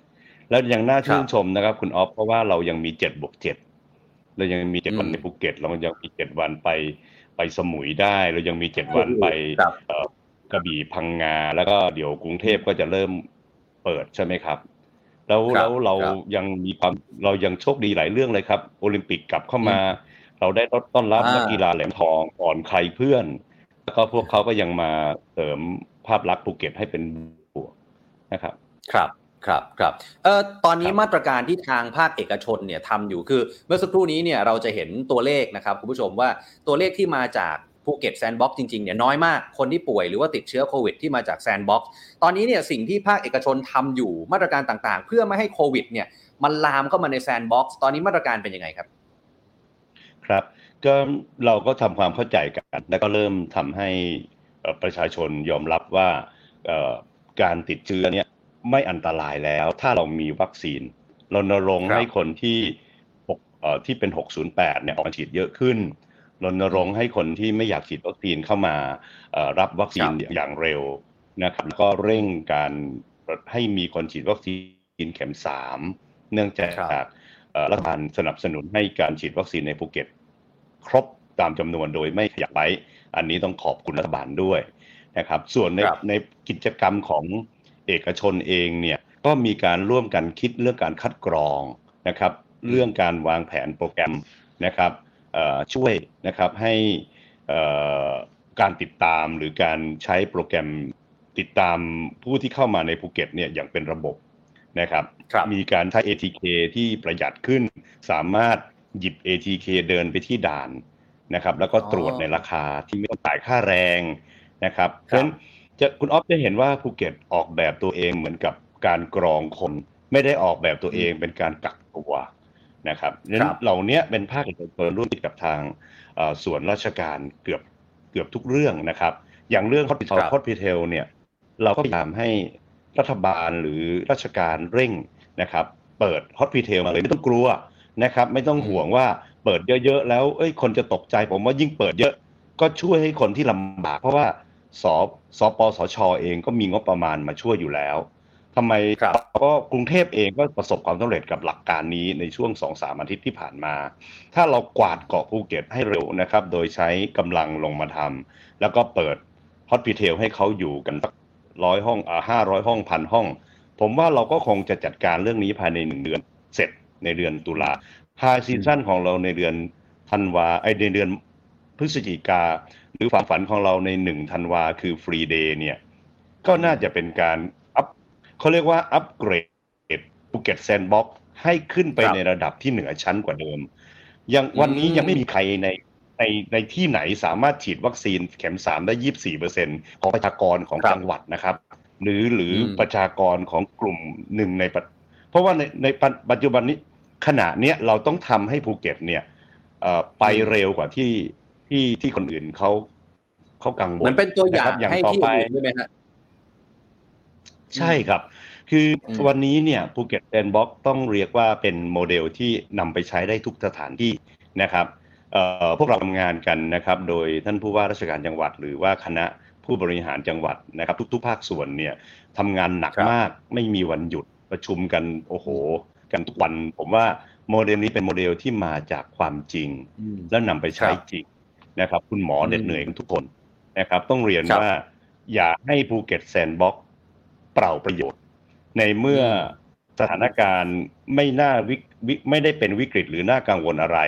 แล้วยังน่าชื่นชมนะครับ คุณออฟเพราะว่าเรายังมีเจ็ดบวกเจ็ดเรายังมีเจ็ดวันอืมในภูเก็ต เรายังมีเจ็ดวันไปไปสมุยได้ เรายังมีเจ็ดวันไปครับเอ่อกระบี่พังงา แล้วก็เดี๋ยวกรุงเทพก็จะเริ่มเปิดใช่ไหมครับ แล้วครับแล้วเราครับยังมีความเรายังโชคดีหลายเรื่องเลยครับ โอลิมปิกกลับเข้ามา เราได้ต้อนรับอ่านันักกีฬาแหลมทองก่อนใครเพื่อน แล้วก็พวกเขาก็ยังมาเสริมภาพลักษณ์ภูเก็ตให้เป็นบวก นะครับครับครับครับเอ่อตอนนี้ครับมาตรการที่ทางภาคเอกชนเนี่ยทำอยู่คือเมื่อสักครู่นี้เนี่ยเราจะเห็นตัวเลขนะครับคุณผู้ชมว่าตัวเลขที่มาจากภูเก็ตแซนด์บ็อกซ์จริงๆเนี่ยน้อยมากคนที่ป่วยหรือว่าติดเชื้อโควิดที่มาจากแซนด์บ็อกซ์ตอนนี้เนี่ยสิ่งที่ภาคเอกชนทำอยู่มาตรการต่างๆ เพื่อไม่ให้โควิดเนี่ยมันลามเข้ามาในแซนด์บ็อกซ์ตอนนี้มาตรการเป็นยังไงครับ ครับก็เราก็ทำความเข้าใจกัน แล้วก็เริ่มทำให้เอ่อประชาชนยอมรับว่าเอ่อ การติดเชื้อเนี่ยไม่อันตรายแล้ว ถ้าเรามีวัคซีนรณรงค์ครับให้คนที่หกเอ่อที่เป็น 608 เนี่ยออกมาฉีดเยอะขึ้นรณรงค์ให้คนที่ไม่อยากฉีดวัคซีนเข้ามาเอ่อรับวัคซีนครับอย่างเร็วนะครับแล้วก็เร่งการให้มีคนฉีดวัคซีนเข็มสามเนื่องจากครับเอ่อรัฐบาลสนับสนุนให้การฉีดวัคซีนในภูเก็ต ครบตามจำนวนโดยไม่ขยับไว้อันนี้ต้องขอบคุณรัฐบาลด้วย นะครับ ส่วนในครับในกิจกรรมของเอกชนเองเนี่ยก็มีการร่วมกันคิดเรื่องการคัดกรองนะครับ เรื่องการวางแผนโปรแกรมนะครับเอ่อช่วยนะครับให้เอ่อการติดตามหรือการใช้โปรแกรมติดตามผู้ที่เข้ามาในภูเก็ตเนี่ยอย่างเป็นระบบนะครับครับมีการใช้ ATK ที่ประหยัดขึ้น สามารถหยิบ ATK เดินไปที่ด่านนะครับ แล้วก็ตรวจอ๋อในราคาที่ไม่ต้องจ่ายค่าแรง นะครับเพราะฉะนั้นจะคุณออฟจะเห็นว่าภูเก็ตออกแบบตัวเองเหมือนกับการกรองคนไม่ได้ออกแบบตัวเองเป็นการกักตัวนะครับดังนั้นเหล่านี้เป็นภาคเอกชนร่วมกับทางเอ่อส่วนราชการเกือบเกือบทุกเรื่องนะครับ อย่างเรื่อง hospital ครับ hospital เนี่ยเราก็พยายามให้รัฐบาลหรือราชการเร่งนะครับ เปิดฮอ p พิเทลมาเลยไม่ต้องกลัวนะครับ ไม่ต้องห่วงว่าเปิดเยอะๆแล้วเอ้ยคนจะตกใจผมว่ายิ่งเปิดเยอะ ก็ช่วยให้คนที่ลำบาก เพราะว่า สสปสชเองก็มีงบประมาณมาช่วยอยู่แล้วทำไมครับก็กรุงเทพเองก็ประสบความสำเร็จกับหลักการนี้ในช่วงสองสามอาทิตย์ที่ผ่านมา ถ้าเรากวาดเกาะภูเก็ตให้เร็วนะครับ โดยใช้กำลังลงมาทำแล้วก็เปิดฮอ p พิเทลให้เขาอยู่กันสักร้อยห้องอ่าห้าร้อยห้องพันห้อง ผมว่าเราก็คงจะจัดการเรื่องนี้ภายในหนึ่งเดือนเสร็จในเดือนตุลา high season ของเราในเดือนธันวาไอในเดือนพฤศจิกา หรือความฝันของเราในหนึ่งธันวาคือ free day เนี่ย ก็น่าจะเป็นการ up เขาเรียกว่าอัปเกรดภูเก็ตแซนด์บ็อกซ์ให้ขึ้นไปครับในระดับที่เหนือชั้นกว่าเดิม ยังวันนี้อืมยังไม่มีใครในในในที่ไหนสามารถฉีดวัคซีนเข็มสามได้ยี่สี่เปอร์เซ็นต์ของประชากรของครับจังหวัดนะครับ หรือหรืออมประชากรของกลุ่มหนึ่งในประเพราะว่าในในปัจปัจจุบันนี้ขณะเนี้ยเราต้องทำให้ภูเก็ตเนี่ยเอ่อไปเร็วกว่าที่ ที่ที่คนอื่นเขาเขากังวลเหมือนเป็นตัวอย่างนะครับอย่างให้ต่อที่ไปอื่นด้วยไหมฮะใช่ครับ คืออมวันนี้เนี่ยภูเก็ตแซนด์บ็อกซ์ต้องเรียกว่าเป็นโมเดลที่นำไปใช้ได้ทุกสถานที่นะครับเอ่อพวกเราทำงานกันนะครับ โดยท่านผู้ว่าราชการจังหวัด หรือว่าคณะผู้บริหารจังหวัดนะครับ ทุก ๆ ภาคส่วนเนี่ยทำงานหนักครับมากไม่มีวันหยุดประชุมกันโอ้โห กันทุกวัน ผมว่าโมเดลนี้เป็นโมเดลที่มาจากความจริงอืมแล้วนำไปใช้ครับจริง นะครับ คุณหมออืมเหน็ดเหนื่อยกันทุกคนนะครับ ต้องเรียนครับว่าอย่าให้ภูเก็ตแซนด์บ็อกซ์เปล่าประโยชน์ ในเมื่ออสถานการณ์ไม่น่าวิวิไม่ได้เป็นวิกฤตหรือน่ากังวลอะไร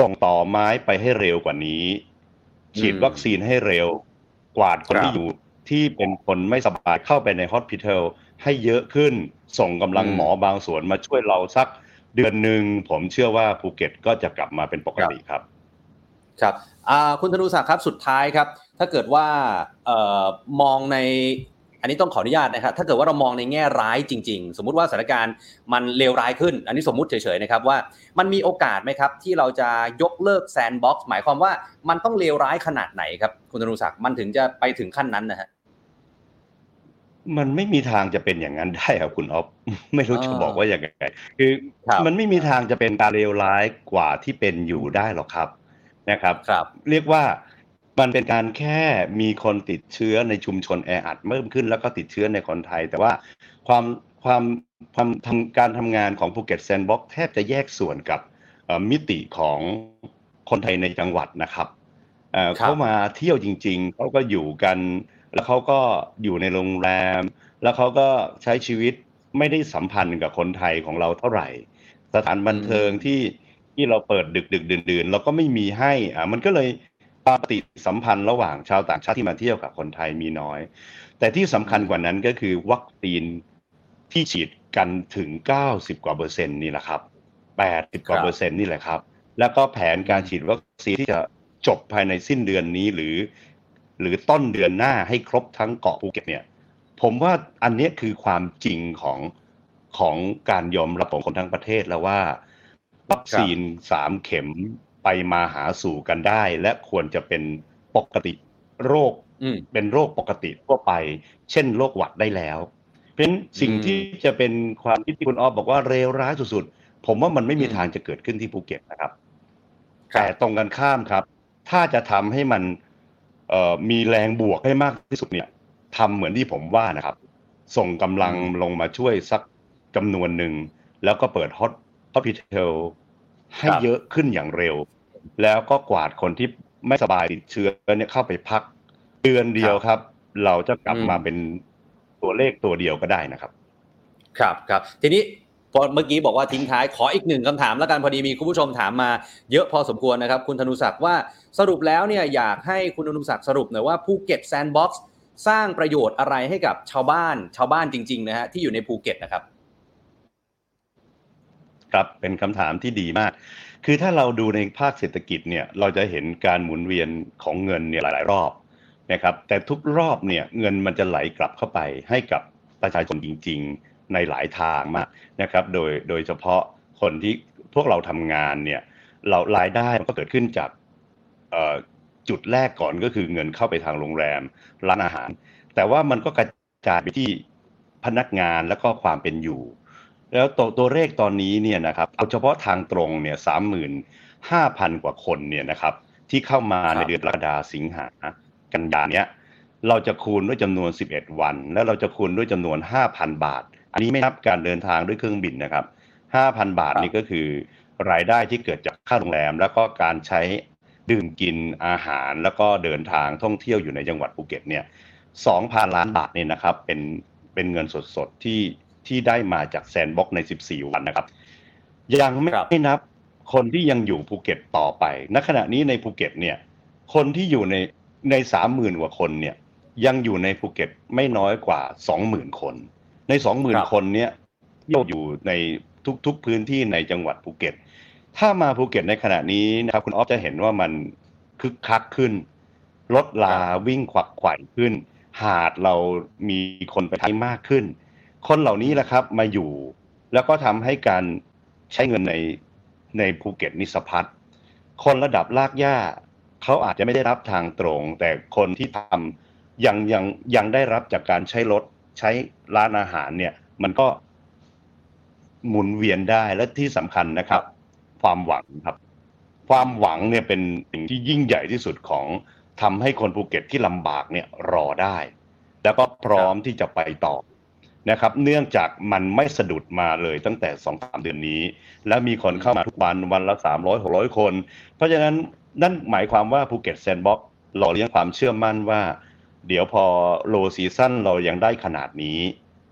ส่งต่อไม้ไปให้เร็วกว่านี้ ฉีดอืมวัคซีนให้เร็ว กวาดคนครับที่อยู่ที่เป็นคนไม่สบายเข้าไปใน hospitel ให้เยอะขึ้น ส่งกำลังอืมหมอบางส่วนมาช่วยเราสักเดือนหนึ่งผมเชื่อว่าภูเก็ตก็จะกลับมาเป็นปกติครับ ครับอ่าคุณธนูศักดิ์ครับสุดท้ายครับ ถ้าเกิดว่าเอ่อมองในอันนี้ต้องขออนุญาตนะครับถ้าเกิดว่าเรามองในแง่ร้ายจริง ๆ สมมุติว่าสถานการณ์มันเลวร้ายขึ้น อันนี้สมมุติเฉยๆนะครับว่ามันมีโอกาสไหมครับ ที่เราจะยกเลิกแซนด์บ็อกซ์หมายความว่ามันต้องเลวร้ายขนาดไหนครับ คุณธนูศักดิ์มันถึงจะไปถึงขั้นนั้นนะฮะมันไม่มีทางจะเป็นอย่างนั้นได้ครับคุณอ๊อฟไม่รู้อ่าจะบอกว่าอย่างไงคือครับมันไม่มีทางจะเป็นการเลวร้ายกว่าที่เป็นอยู่ได้หรอกครับ นะครับครับเรียกว่ามันเป็นการแค่มีคนติดเชื้อในชุมชนแออัดเพิ่มขึ้นแล้วก็ติดเชื้อในคนไทย แต่ว่าความความความทำการทำงานของภูเก็ตแซนด์บ็อกแทบจะแยกส่วนกับเอ่อมิติของคนไทยในจังหวัดนะครับเอ่อครับเขามาเที่ยวจริง ๆ เขาก็อยู่กัน แล้วเขาก็อยู่ในโรงแรม แล้วเขาก็ใช้ชีวิตไม่ได้สัมพันธ์กับคนไทยของเราเท่าไหร่ สถานบันเทิงที่ ที่เราเปิดดึกดึกดื่นดื่นเราก็ไม่มีให้อ่ามันก็เลยปฏิสัมพันธ์ระหว่างชาวต่างชาติที่มาเที่ยวกับคนไทยมีน้อย แต่ที่สำคัญกว่านั้นก็คือวัคซีนที่ฉีดกันถึง 90 กว่าเปอร์เซ็นต์นี่แหละครับ 80 กว่าเปอร์เซ็นต์นี่แหละครับ แล้วก็แผนการฉีดวัคซีนที่จะจบภายในสิ้นเดือนนี้หรือ หรือต้นเดือนหน้าให้ครบทั้งเกาะภูเก็ตเนี่ย ผมว่าอันนี้คือความจริงของของการยอมรับของคนทั้งประเทศแล้วว่า วัคซีนสามเข็มไปมาหาสู่กันได้ และควรจะเป็นปกติโรคอืมเป็นโรคปกติทั่วไป เช่นโรคหวัดได้แล้ว เพราะฉะนั้นสิ่งอืมที่จะเป็นความคิดที่คุณออฟบอกว่าเลวร้ายสุดๆ ผมว่ามันไม่มีอืมทางจะเกิดขึ้นที่ภูเก็ตนะครับครับแต่ตรงกันข้ามครับ ถ้าจะทำให้มันเอ่อมีแรงบวกให้มากที่สุดเนี่ยทำเหมือนที่ผมว่านะครับ ส่งกำลังอืมลงมาช่วยสักจำนวนหนึ่ง แล้วก็เปิดฮอตฮอสพิทอล ให้ครับเยอะขึ้นอย่างเร็ว แล้วก็กวาดคนที่ไม่สบายติดเชื้อเนี่ยเข้าไปพักเดือนเดียวครับ เราจะกลับอืมมาเป็นตัวเลขตัวเดียวก็ได้นะครับ ครับครับทีนี้พอเมื่อกี้บอกว่าทิ้งท้ายขออีกหนึ่งคำถามแล้วกันพอดีมีคุณผู้ชมถามมาเยอะพอสมควรนะครับ คุณธนูศักดิ์ว่าสรุปแล้วเนี่ยอยากให้คุณธนูศักดิ์สรุปหน่อยว่าภูเก็ตแซนด์บ็อกซ์สร้างประโยชน์อะไรให้กับชาวบ้านชาวบ้านจริงๆนะฮะที่อยู่ในภูเก็ตนะครับ ครับเป็นคำถามที่ดีมาก คือถ้าเราดูในภาคเศรษฐกิจเนี่ยเราจะเห็นการหมุนเวียนของเงินเนี่ยหลาย ๆ รอบนะครับแต่ทุกรอบเนี่ยเงินมันจะไหลกลับเข้าไปให้กับประชาชนจริง ๆ ในหลายทางมากนะครับโดยโดยเฉพาะคนที่พวกเราทำงานเนี่ยเรารายได้มันก็เกิดขึ้นจากจุดแรกก่อนก็คือเงินเข้าไปทางโรงแรมร้านอาหาร แต่ว่ามันก็กระจายไปที่พนักงานแล้วก็ความเป็นอยู่ แล้วตัวตัวเลขตอนนี้เนี่ยนะครับเอาเฉพาะทางตรงเนี่ยสามหมื่นห้าพันกว่าคนเนี่ยนะครับที่เข้ามาครับในเดือนกรกฎาสิงหากันยาเนี้ยเราจะคูณด้วยจำนวน 11 วัน แล้วเราจะคูณด้วยจำนวน 5,000 บาท อันนี้ไม่นับการเดินทางด้วยเครื่องบินนะครับ 5,000 บาทครับนี่ก็คือรายได้ที่เกิดจากค่าโรงแรม แล้วก็การใช้ดื่มกินอาหาร แล้วก็เดินทางท่องเที่ยวอยู่ในจังหวัดภูเก็ตเนี่ย 2,000 ล้านบาทเนี่ยนะครับเป็นเป็นเงินสดๆที่ ที่ได้มาจากแซนด์บ็อกซ์ใน 14 วันนะครับ ยังไม่ครับนับคนที่ยังอยู่ภูเก็ตต่อไป ณ ขณะนี้ในภูเก็ตเนี่ย คนที่อยู่ในในสามหมื่นกว่าคนเนี่ย ยังอยู่ในภูเก็ตไม่น้อยกว่าสองหมื่นคน ในสองหมื่นคนรับคนเนี่ยอยู่ในทุกๆพื้นที่ในจังหวัดภูเก็ต ถ้ามาภูเก็ตในขณะนี้นะครับคุณออฟจะเห็นว่ามันคึกคักขึ้น รถราวิ่งขวักไขว่ขึ้น หาดเรามีคนไปใช้มากขึ้น คนเหล่านี้แหละครับมาอยู่ แล้วก็ทำให้การใช้เงินในในภูเก็ตนิสพัดคนระดับลากหญ้าเขาอาจจะไม่ได้รับทางตรง แต่คนที่ทำยังยังยังได้รับจากการใช้รถใช้ร้านอาหารเนี่ย มันก็หมุนเวียนได้และที่สำคัญนะครับ ความหวังครับ ความหวังเนี่ยเป็นสิ่งที่ยิ่งใหญ่ที่สุดของทำให้คนภูเก็ตที่ลำบากเนี่ยรอได้ แล้วก็พร้อมที่จะไปต่อ นะครับเนื่องจากมันไม่สะดุดมาเลยตั้งแต่สองสามเดือนนี้ แล้วมีคนเข้ามาทุกวันวันละสามร้อยหกร้อยคน เพราะฉะนั้นนั่นหมายความว่าภูเก็ตแซนด์บ็อกซ์หล่อเลี้ยงความเชื่อมั่นว่า เดี๋ยวพอ low season เรายังได้ขนาดนี้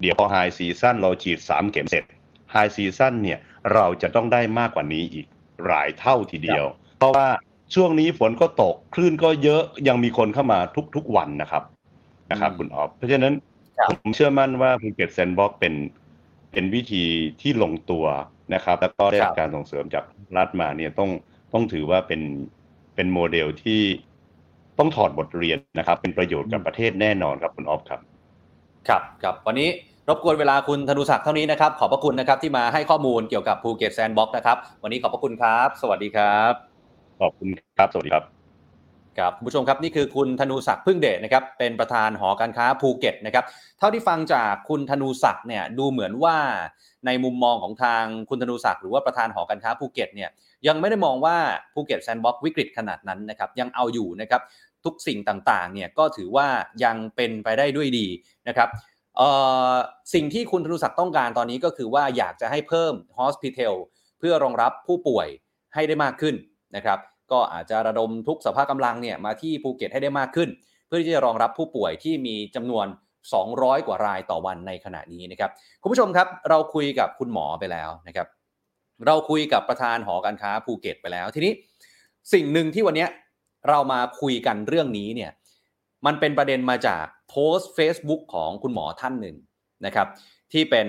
เดี๋ยวพอ high season เราฉีดสามเข็มเสร็จ high season เนี่ยเราจะต้องได้มากกว่านี้อีกหลายเท่าทีเดียว เพราะว่าช่วงนี้ฝนก็ตกคลื่นก็เยอะยังมีคนเข้ามาทุกๆวันนะครับนะครับคุณออฟเพราะฉะนั้น ผมเชื่อมั่นว่าภูเก็ตแซนด์บ็อกซ์เป็นเป็นวิธีที่ลงตัวนะครับ แล้วก็ได้รับการส่งเสริมจากรัฐมาเนี่ยต้องต้องถือว่าเป็นเป็นโมเดลที่ต้องถอดบทเรียนนะครับ เป็นประโยชน์กับประเทศแน่นอนครับคุณออฟครับครับครับวันนี้รบกวนเวลาคุณธนูศักดิ์เท่านี้นะครับ ขอบพระคุณนะครับที่มาให้ข้อมูลเกี่ยวกับภูเก็ตแซนด์บ็อกซ์นะครับ วันนี้ขอบพระคุณครับ สวัสดีครับ ขอบคุณครับ สวัสดีครับ ครับคุณผู้ชมครับนี่คือคุณธนูศักดิ์พึ่งเดชนะครับเป็นประธานหอการค้าภูเก็ตนะครับเท่าที่ฟังจากคุณธนูศักดิ์เนี่ยดูเหมือนว่าในมุมมองของทางคุณธนูศักดิ์หรือว่าประธานหอการค้าภูเก็ตเนี่ยยังไม่ได้มองว่าภูเก็ตแซนด์บ็อกซ์วิกฤตขนาดนั้นนะครับยังเอาอยู่นะครับทุกสิ่งต่างๆเนี่ยก็ถือว่ายังเป็นไปได้ด้วยดีนะครับสิ่งที่คุณธนูศักดิ์ต้องการตอนนี้ก็คือว่าอยากจะให้เพิ่ม hospitel เพื่อรองรับผู้ป่วยให้ได้มากขึ้นนะครับ ก็อาจจะระดมทุกสภาพกำลังเนี่ยมาที่ภูเก็ตให้ได้มากขึ้น เพื่อที่จะรองรับผู้ป่วยที่มีจำนวน 200 กว่ารายต่อวันในขณะนี้นะครับคุณผู้ชมครับเราคุยกับคุณหมอไปแล้วนะครับ เราคุยกับประธานหอการค้าภูเก็ตไปแล้ว ทีนี้สิ่งหนึ่งที่วันนี้เรามาคุยกันเรื่องนี้เนี่ยมันเป็นประเด็นมาจากโพสต์ Facebook ของคุณหมอท่านหนึ่งนะครับ ที่เป็น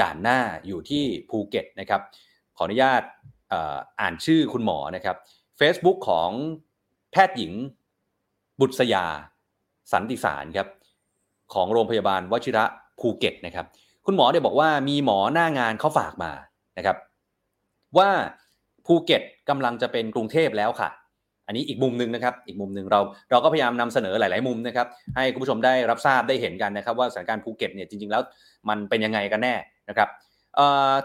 ด่านหน้าอยู่ที่ภูเก็ตนะครับ ขออนุญาตอ่านชื่อคุณหมอนะครับ Facebook ของแพทย์หญิง บุษยา สันติสารครับของโรงพยาบาลวชิระภูเก็ตนะครับ คุณหมอเนี่ยบอกว่ามีหมอหน้างานเขาฝากมานะครับ ว่าภูเก็ตกำลังจะเป็นกรุงเทพแล้วค่ะ อันนี้อีกมุมหนึ่งนะครับ อีกมุมหนึ่งเราเราก็พยายามนำเสนอหลาย ๆ มุมนะครับ ให้คุณผู้ชมได้รับทราบได้เห็นกันนะครับ ว่าสถานการณ์ภูเก็ตเนี่ยจริง ๆ แล้วมันเป็นยังไงกันแน่นะครับ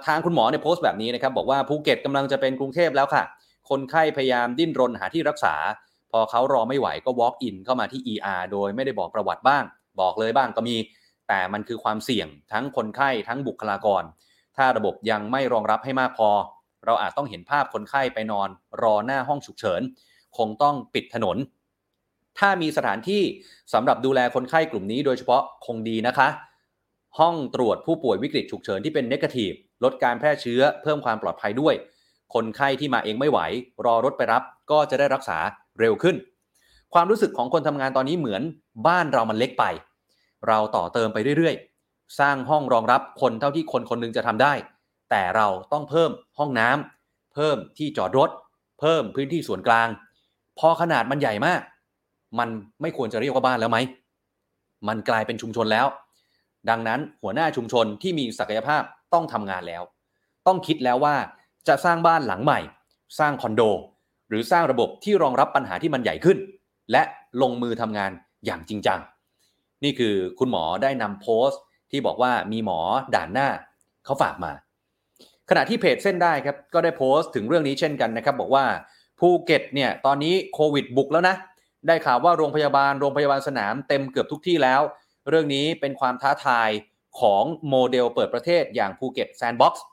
ทางคุณหมอเนี่ยโพสต์แบบนี้นะครับ บอกว่าภูเก็ตกำลังจะเป็นกรุงเทพแล้วค่ะ คนไข้พยายามดิ้นรนหาที่รักษา พอเขารอไม่ไหวก็ walk in เข้ามาที่ ER โดยไม่ได้บอกประวัติบ้าง บอกเลยบ้างก็มี แต่มันคือความเสี่ยงทั้งคนไข้ทั้งบุคลากร ถ้าระบบยังไม่รองรับให้มากพอ เราอาจต้องเห็นภาพคนไข้ไปนอน รอหน้าห้องฉุกเฉิน คงต้องปิดถนน ถ้ามีสถานที่สำหรับดูแลคนไข้กลุ่มนี้ โดยเฉพาะคงดีนะคะ ห้องตรวจผู้ป่วยวิกฤตฉุกเฉินที่เป็นเนกาทีฟลดการแพร่เชื้อเพิ่มความปลอดภัยด้วย คนไข้ที่มาเองไม่ไหว รอรถไปรับก็จะได้รักษาเร็วขึ้น ความรู้สึกของคนทำงานตอนนี้เหมือนบ้านเรามันเล็กไป เราต่อเติมไปเรื่อยๆ สร้างห้องรองรับคนเท่าที่คนคนหนึงจะทำได้ แต่เราต้องเพิ่มห้องน้ำเพิ่มที่จอดรถ เพิ่มพื้นที่ส่วนกลาง พอขนาดมันใหญ่มาก มันไม่ควรจะเรียกว่าบ้านแล้วไหมมันกลายเป็นชุมชนแล้ว ดังนั้นหัวหน้าชุมชนที่มีศักยภาพต้องทำงานแล้ว ต้องคิดแล้วว่า จะสร้างบ้านหลังใหม่ สร้างคอนโด หรือสร้างระบบที่รองรับปัญหาที่มันใหญ่ขึ้น และลงมือทำงานอย่างจริงจัง นี่คือคุณหมอได้นำโพสต์ ที่บอกว่ามีหมอด่านหน้าเขาฝากมา ขณะที่เพจเส้นด้ายครับก็ได้โพสต์ถึงเรื่องนี้เช่นกันนะครับ บอกว่าภูเก็ตเนี่ยตอนนี้โควิดบุกแล้วนะ ได้ข่าวว่าโรงพยาบาลโรงพยาบาลสนามเต็มเกือบทุกที่แล้ว เรื่องนี้เป็นความท้าทายของโมเดลเปิดประเทศอย่างภูเก็ตแซนด์บ็อกซ์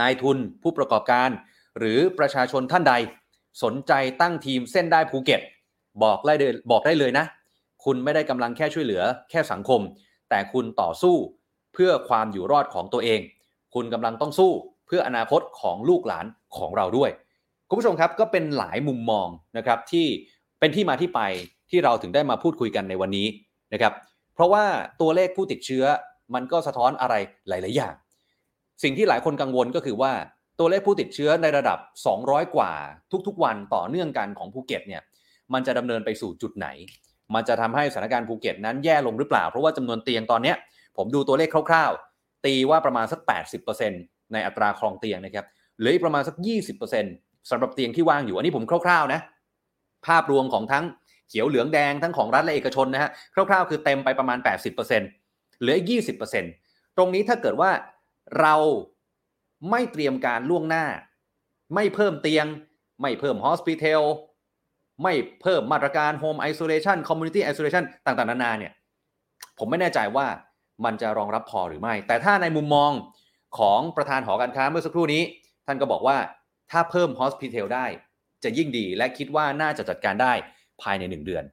นายทุนผู้ประกอบการ หรือประชาชนท่านใด สนใจตั้งทีมเส้นด้ายภูเก็ต บอกได้เลยบอกได้เลยนะ คุณไม่ได้กำลังแค่ช่วยเหลือแค่สังคม แต่คุณต่อสู้เพื่อความอยู่รอดของตัวเอง คุณกำลังต้องสู้เพื่ออนาคตของลูกหลานของเราด้วยคุณผู้ชมครับก็เป็นหลายมุมมองนะครับที่เป็นที่มาที่ไปที่เราถึงได้มาพูดคุยกันในวันนี้นะครับ เพราะว่าตัวเลขผู้ติดเชื้อมันก็สะท้อนอะไรหลาย ๆ อย่าง สิ่งที่หลายคนกังวลก็คือว่าตัวเลขผู้ติดเชื้อในระดับ 200 กว่าทุกๆ วันต่อเนื่องกันของภูเก็ตเนี่ยมันจะดำเนินไปสู่จุดไหน มันจะทำให้สถานการณ์ภูเก็ตนั้นแย่ลงหรือเปล่า เพราะว่าจำนวนเตียงตอนนี้ผมดูตัวเลขคร่าวๆ ตีว่าประมาณสัก 80%ในอัตราครองเตียงนะครับเหลืออีกประมาณสัก 20%สำหรับเตียงที่ว่างอยู่อันนี้ผมคร่าวๆนะภาพรวมของทั้งเขียวเหลืองแดงทั้งของรัฐและเอกชนนะฮะคร่าวๆ คือเต็มไปประมาณ 80%เหลืออีก20%ตรงนี้ถ้าเกิดว่า เราไม่เตรียมการล่วงหน้า ไม่เพิ่มเตียง ไม่เพิ่ม hospital ไม่เพิ่มมาตรการ home isolation community isolation ต่างๆ นานาเนี่ย ผมไม่แน่ใจว่ามันจะรองรับพอหรือไม่ แต่ถ้าในมุมมองของประธานหอการค้าเมื่อสักครู่นี้ ท่านก็บอกว่าถ้าเพิ่ม hospital ได้ จะยิ่งดีและคิดว่าน่าจะจัดการได้ภายใน 1 เดือน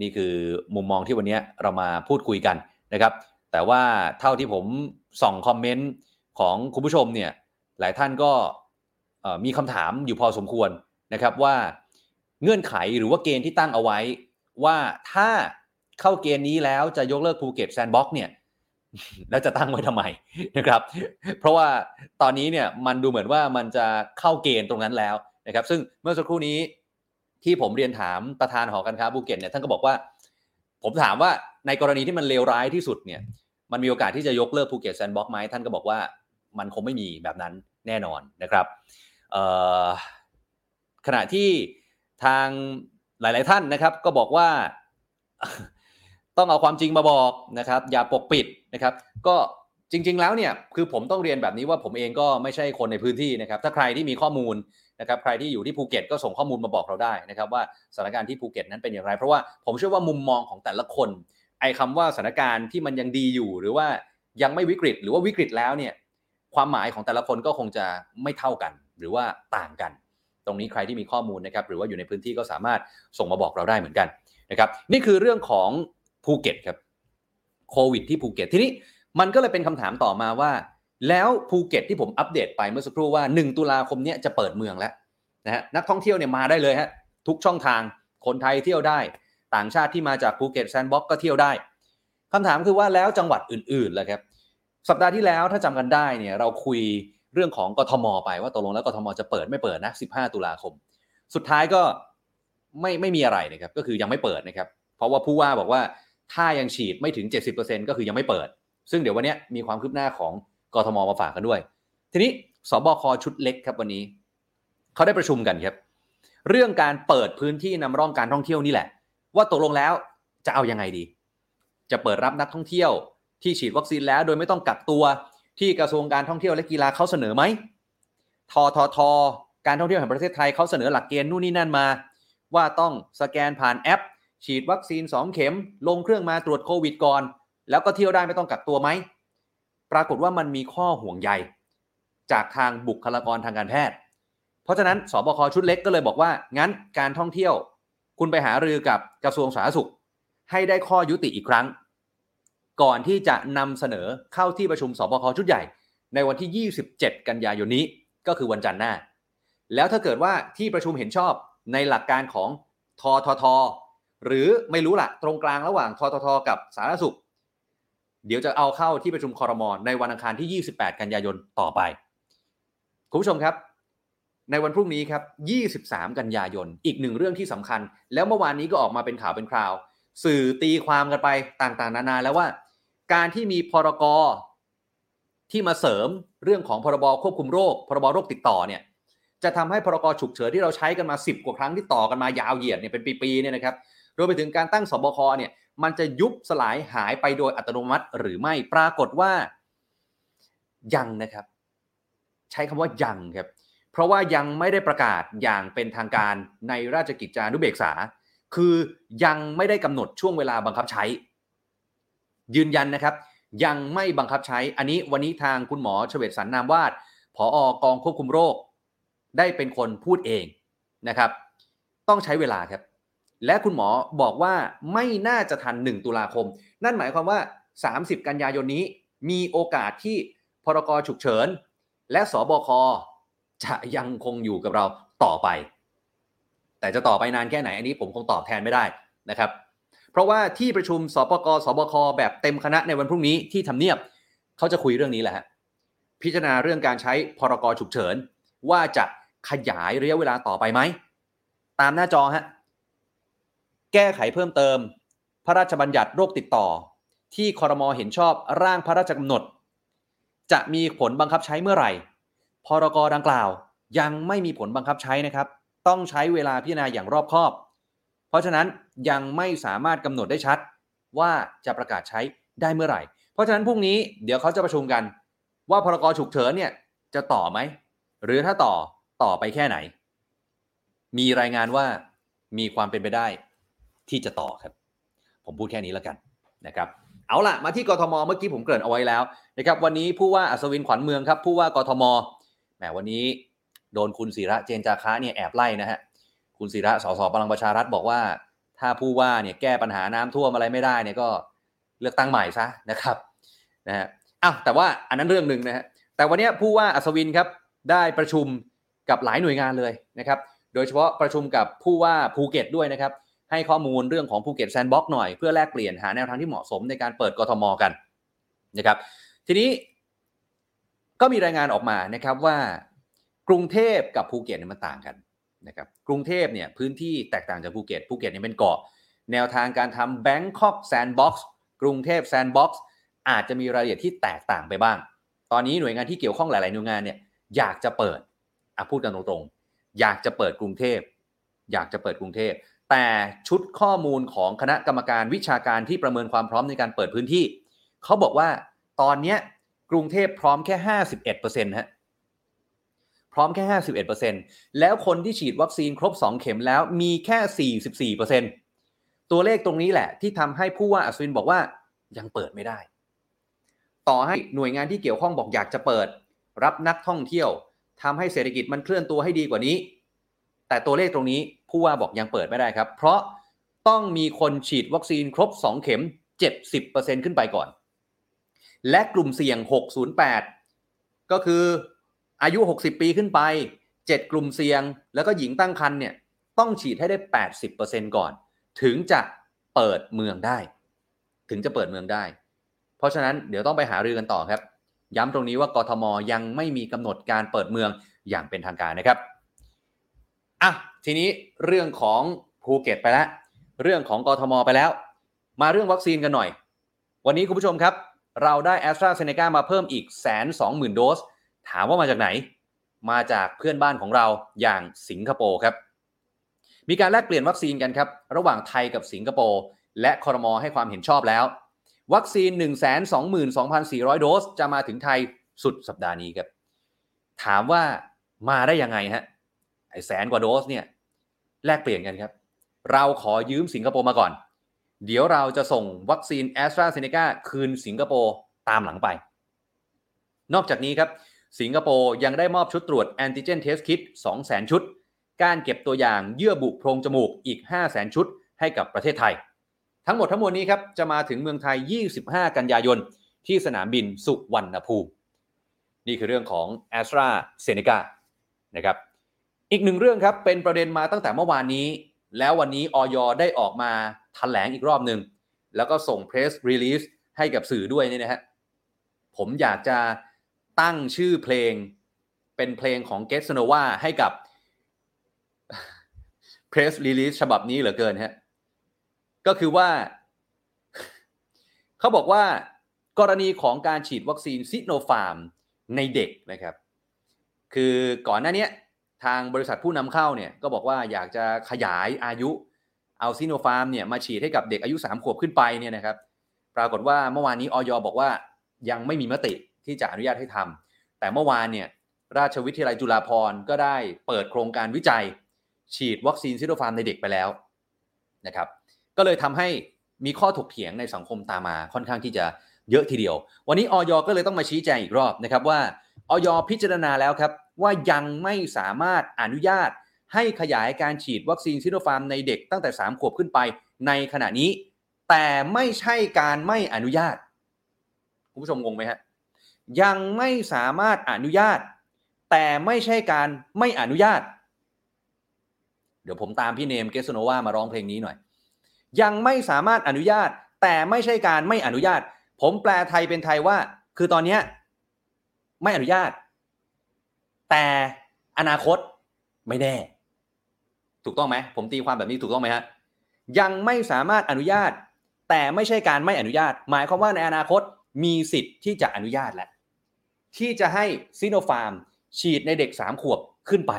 นี่คือมุมมองที่วันนี้เรามาพูดคุยกันนะครับ แต่ว่าเท่าที่ผมส่องคอมเมนต์ของคุณผู้ชมเนี่ยหลายท่านก็มีคำถามอยู่พอสมควรนะครับว่าเงื่อนไขหรือว่าเกณฑ์ที่ตั้งเอาไว้ ว่าถ้าเข้าเกณฑ์นี้แล้วจะยกเลิกภูเก็ตแซนด์บ็อกซ์เนี่ยแล้วจะตั้งไว้ทำไมนะครับ เพราะว่าตอนนี้เนี่ยมันดูเหมือนว่ามันจะเข้าเกณฑ์ตรงนั้นแล้วนะครับ ซึ่งเมื่อสักครู่นี้ที่ผมเรียนถามประธานหอการค้าภูเก็ตเนี่ยท่านก็บอกว่า ผมถามว่าในกรณีที่มันเลวร้ายที่สุดเนี่ย มันมีโอกาสที่จะยกเลิกภูเก็ตแซนด์บ็อกซ์ไหมท่านก็บอกว่ามันคงไม่มีแบบนั้นแน่นอนนะครับขณะที่ทางหลาย ๆ ท่านนะครับก็บอกว่าต้องเอาความจริงมาบอกนะครับ อย่าปกปิดนะครับ ก็จริง ๆ แล้วเนี่ยคือผมต้องเรียนแบบนี้ว่าผมเองก็ไม่ใช่คนในพื้นที่นะครับ ถ้าใครที่มีข้อมูลนะครับ ใครที่อยู่ที่ภูเก็ตก็ส่งข้อมูลมาบอกเราได้นะครับ ว่าสถานการณ์ที่ภูเก็ตนั้นเป็นอย่างไร เพราะว่าผมเชื่อว่ามุมมองของแต่ละคน ไอ้คำว่าสถานการณ์ที่มันยังดีอยู่ หรือว่ายังไม่วิกฤต หรือว่าวิกฤตแล้วเนี่ยความหมายของแต่ละคนก็คงจะไม่เท่ากัน หรือว่าต่างกัน ตรงนี้ใครที่มีข้อมูลนะครับ หรือว่าอยู่ในพื้นที่ก็สามารถส่งมาบอกเราได้เหมือนกันนะครับ นี่คือเรื่องของภูเก็ตครับโควิดที่ภูเก็ตทีนี้มันก็เลยเป็นคำถามต่อมาว่า แล้วภูเก็ตที่ผมอัปเดตไปเมื่อสักครู่ว่า 1 ตุลาคมนี้จะเปิดเมืองแล้วนะฮะนักท่องเที่ยวเนี่ยมาได้เลยฮะทุกช่องทางคนไทยเที่ยวได้ ต่างชาติที่มาจากภูเก็ตแซนด์บ็อกซ์ก็เที่ยวได้คำถามคือว่าแล้วจังหวัดอื่นๆล่ะครับ สัปดาห์ที่แล้วถ้าจำกันได้เนี่ยเราคุยเรื่องของกทม ไปว่าตกลงแล้วกทมจะเปิดไม่เปิดนะ 15 ตุลาคม สุดท้ายก็ไม่ไม่มีอะไรนะครับก็คือยังไม่เปิดนะครับ เพราะว่าผู้ว่าบอกว่าถ้ายังฉีดไม่ถึง 70%ก็คือยังไม่เปิด ซึ่งเดี๋ยววันนี้มีความคืบหน้าของกทมมาฝากกันด้วย ทีนี้สบคชุดเล็กครับวันนี้เขาได้ประชุมกันครับ เรื่องการเปิดพื้นที่นำร่องการท่องเที่ยวนี่แหละ ว่าตกลงแล้วจะเอายังไงดี จะเปิดรับนักท่องเที่ยวที่ฉีดวัคซีนแล้ว โดยไม่ต้องกักตัวที่กระทรวงการท่องเที่ยวและกีฬาเขาเสนอไหมทททการท่องเที่ยวแห่งประเทศไทยเขาเสนอหลักเกณฑ์นู่นนี่นั่นมา ว่าต้องสแกนผ่านแอป ฉีดวัคซีน 2 เข็ม ลงเครื่องมาตรวจโควิดก่อน แล้วก็เที่ยวได้ไม่ต้องกักตัวไหม ปรากฏว่ามันมีข้อห่วงใยจากทางบุคลากรทางการแพทย์ เพราะฉะนั้นสบคชุดเล็กก็เลยบอกว่างั้นการท่องเที่ยว คุณไปหารือกับกระทรวงสาธารณสุข ให้ได้ข้อยุติอีกครั้ง ก่อนที่จะนำเสนอเข้าที่ประชุมสบคชุดใหญ่ ในวันที่ 27 กันยายนนี้ก็คือวันจันทร์หน้า แล้วถ้าเกิดว่าที่ประชุมเห็นชอบในหลักการของทททหรือไม่รู้ละตรงกลางระหว่างทททกับสาธารณสุข เดี๋ยวจะเอาเข้าที่ประชุมคอรมอนในวันอังคารที่ 28 กันยายนต่อไป คุณผู้ชมครับ ในวันพรุ่งนี้ครับ 23 กันยายน อีกหนึ่งเรื่องที่สำคัญ แล้วเมื่อวานนี้ก็ออกมาเป็นข่าวเป็นคราว สื่อตีความกันไปต่างๆ นานาแล้วว่า การที่มีพรกรที่มาเสริมเรื่องของพรบควบคุมโรค พรบโรคติดต่อเนี่ย จะทำให้พรกฉุกเฉินที่เราใช้กันมา 10 กว่าครั้งที่ต่อกันมายาวเหยียดเนี่ยเป็นปีๆเนี่ยนะครับ รวมไปถึงการตั้งสบคเนี่ย มันจะยุบสลายหายไปโดยอัตโนมัติหรือไม่ ปรากฏว่า ยังนะครับ ใช้คำว่ายังครับ เพราะว่ายังไม่ได้ประกาศอย่างเป็นทางการในราชกิจจานุเบกษา คือยังไม่ได้กำหนดช่วงเวลาบังคับใช้ ยืนยันนะครับ ยังไม่บังคับใช้ อันนี้วันนี้ทางคุณหมอเฉวตสันนามวาดผออกองควบคุมโรค ได้เป็นคนพูดเองนะครับ ต้องใช้เวลาครับ และคุณหมอบอกว่าไม่น่าจะทัน 1 ตุลาคม นั่นหมายความว่า 30 กันยายนนี้มีโอกาสที่พรกฉุกเฉิน และสบค จะยังคงอยู่กับเราต่อไป แต่จะต่อไปนานแค่ไหนอันนี้ผมคงตอบแทนไม่ได้นะครับ เพราะว่าที่ประชุมสปกสบคแบบเต็มคณะในวันพรุ่งนี้ที่ทำเนียบเขาจะคุยเรื่องนี้แหละฮะพิจารณาเรื่องการใช้พรกฉุกเฉิน ว่าจะขยายระยะเวลาต่อไปไหม ตามหน้าจอฮะแก้ไขเพิ่มเติม พระราชบัญญัติโรคติดต่อ ที่คอรมอเห็นชอบร่างพระราชกำหนด จะมีผลบังคับใช้เมื่อไหร่ พรกดังกล่าว ยังไม่มีผลบังคับใช้นะครับ ต้องใช้เวลาพิจารณาอย่างรอบคอบ เพราะฉะนั้นยังไม่สามารถกำหนดได้ชัด ว่าจะประกาศใช้ได้เมื่อไหร่ เพราะฉะนั้นพรุ่งนี้เดี๋ยวเขาจะประชุมกัน ว่าพรกฉุกเฉินเนี่ยจะต่อไหม หรือถ้าต่อต่อไปแค่ไหน มีรายงานว่ามีความเป็นไปได้ ที่จะต่อครับ ผมพูดแค่นี้แล้วกันนะครับเอาล่ะ มาที่กทมเมื่อกี้ผมเกริ่นเอาไว้แล้วนะครับวันนี้ผู้ว่าอัศวินขวัญเมืองครับผู้ว่ากทม มวันนี้โดนคุณสิระเจนจาคะเนี่ยแอบไล่นะฮะคุณสิระสสพลังประชารัฐบอกว่า ถ้าผู้ว่าเนี่ยแก้ปัญหาน้ำท่วมอะไรไม่ได้เนี่ยก็เลือกตั้งใหม่ซะนะครับนะฮะอ้าวแต่ว่าอันนั้นเรื่องหนึ่งนะฮะแต่วันนี้ผู้ว่าอัศวินครับได้ประชุมกับหลายหน่วยงานเลยนะครับ โดยเฉพาะประชุมกับผู้ว่าภูเก็ตด้วยนะครับ ให้ข้อมูลเรื่องของภูเก็ตแซนด์บ็อกซ์หน่อยเพื่อแลกเปลี่ยนหาแนวทางที่เหมาะสมในการเปิดกทมกันนะครับ ทีนี้ ก็มีรายงานออกมานะครับว่ากรุงเทพกับภูเก็ตเนี่ยมันต่างกันนะครับกรุงเทพเนี่ยพื้นที่แตกต่างจากภูเก็ตภูเก็ตเนี่ยเป็นเกาะ แนวทางการทำ Bangkok Sandbox กส์กรุงเทพ Sandbox อาจจะมีรายละเอียดที่แตกต่างไปบ้าง ตอนนี้หน่วยงานที่เกี่ยวข้องหลาย ๆ หน่วยงานเนี่ยอยากจะเปิดอะพูดกันตรงๆ อยากจะเปิดกรุงเทพ อยากจะเปิดกรุงเทพ แต่ชุดข้อมูลของคณะกรรมการวิชาการที่ประเมินความพร้อมในการเปิดพื้นที่ เขาบอกว่าตอนนี้ กรุงเทพพร้อมแค่51%ฮะพร้อมแค่51%แล้วคนที่ฉีดวัคซีนครบ2เข็มแล้วมีแค่44%ตัวเลขตรงนี้แหละ ที่ทำให้ผู้ว่าอัศวินบอกว่ายังเปิดไม่ได้ ต่อให้หน่วยงานที่เกี่ยวข้องบอกอยากจะเปิด รับนักท่องเที่ยวทำให้เศรษฐกิจมันเคลื่อนตัวให้ดีกว่านี้ แต่ตัวเลขตรงนี้ผู้ว่าบอกยังเปิดไม่ได้ครับ เพราะต้องมีคนฉีดวัคซีนครบ 2 เข็ม 70%ขึ้นไปก่อน และกลุ่มเสี่ยง 608 ก็คืออายุ 60 ปีขึ้นไป 7 กลุ่มเสี่ยง แล้วก็หญิงตั้งครรภ์เนี่ยต้องฉีดให้ได้ 80%ก่อน ถึงจะเปิดเมืองได้ ถึงจะเปิดเมืองได้ เพราะฉะนั้นเดี๋ยวต้องไปหารือกันต่อครับ ย้ำตรงนี้ว่ากทมยังไม่มีกำหนดการเปิดเมืองอย่างเป็นทางการนะครับอะทีนี้เรื่องของภูเก็ตไปแล้ว เรื่องของกทมไปแล้ว มาเรื่องวัคซีนกันหน่อย วันนี้คุณผู้ชมครับ เราได้แอสตราเซเนกามาเพิ่มอีกแสนสองหมื่นโดส ถามว่ามาจากไหน มาจากเพื่อนบ้านของเราอย่างสิงคโปร์ครับ มีการแลกเปลี่ยนวัคซีนกันครับ ระหว่างไทยกับสิงคโปร์และคอรมอให้ความเห็นชอบแล้ว วัคซีน 122,400 โดส จะมาถึงไทยสุดสัปดาห์นี้ครับ ถามว่ามาได้ยังไงฮะไอแสนกว่าโดสเนี่ยแลกเปลี่ยนกันครับ เราขอยืมสิงคโปร์มาก่อน เดี๋ยวเราจะส่งวัคซีนแอสตราเซเนกาคืนสิงคโปร์ตามหลังไป นอกจากนี้ครับ สิงคโปร์ยังได้มอบชุดตรวจ antigen test kit 200,000 ชุด การเก็บตัวอย่างเยื่อบุโพรงจมูกอีก 500,000 ชุด ให้กับประเทศไทย ทั้งหมดทั้งมวลนี้ครับ จะมาถึงเมืองไทย 25 กันยายน ที่สนามบินสุวรรณภูมิ นี่คือเรื่องของ a s t r a z เซ e c a นะครับอีกหนึ่งเรื่องครับเป็นประเด็นมาตั้งแต่เมื่อวานนี้ แล้ววันนี้ออยได้ออกมา แถลงอีกรอบหนึ่งแล้วก็ส่ง press release ให้กับสื่อด้วยนี่นะฮะผมอยากจะตั้งชื่อเพลงเป็นเพลงของ g e t s n o v a ให้กับ press release ฉบับนี้เหลือเกินฮะก็คือว่า เขาบอกว่ากรณีของการฉีดวัคซีนซิโนฟาร์มในเด็กนะครับ คือก่อนหน้านี้ทางบริษัทผู้นำเข้าเนี่ยก็บอกว่าอยากจะขยายอายุ เอาซิโนฟาร์มเนี่ยมาฉีดให้กับเด็กอายุ 3 ขวบขึ้นไปเนี่ยนะครับ ปรากฏว่าเมื่อวานนี้ออยบอกว่ายังไม่มีมติที่จะอนุญาตให้ทำแต่เมื่อวานเนี่ยราชวิทยาลัยจุฬาภรณ์ก็ได้เปิดโครงการวิจัย ฉีดวัคซีนซิโนฟาร์มในเด็กไปแล้วนะครับ ก็เลยทำให้มีข้อถกเถียงในสังคมตามมาค่อนข้างที่จะเยอะทีเดียว วันนี้อย.ก็เลยต้องมาชี้แจงอีกรอบนะครับว่าอย.พิจารณาแล้วครับว่ายังไม่สามารถอนุญาต ให้ขยายการฉีดวัคซีนซิโนฟาร์มในเด็กตั้งแต่ 3 ขวบขึ้นไปในขณะนี้ แต่ไม่ใช่การไม่อนุญาต คุณผู้ชมงงไหมฮะ ยังไม่สามารถอนุญาต แต่ไม่ใช่การไม่อนุญาต เดี๋ยวผมตามพี่เนมเกสโนวามาร้องเพลงนี้หน่อย ยังไม่สามารถอนุญาต แต่ไม่ใช่การไม่อนุญาต ผมแปลไทยเป็นไทยว่า คือตอนนี้ไม่อนุญาต แต่อนาคตไม่แน่ ถูกต้องไหมผมตีความแบบนี้ถูกต้องไหมฮะยังไม่สามารถอนุญาต แต่ไม่ใช่การไม่อนุญาต หมายความว่าในอนาคตมีสิทธิ์ที่จะอนุญาตแหละที่จะให้ซิโนฟาร์ม ฉีดในเด็ก 3 ขวบขึ้นไป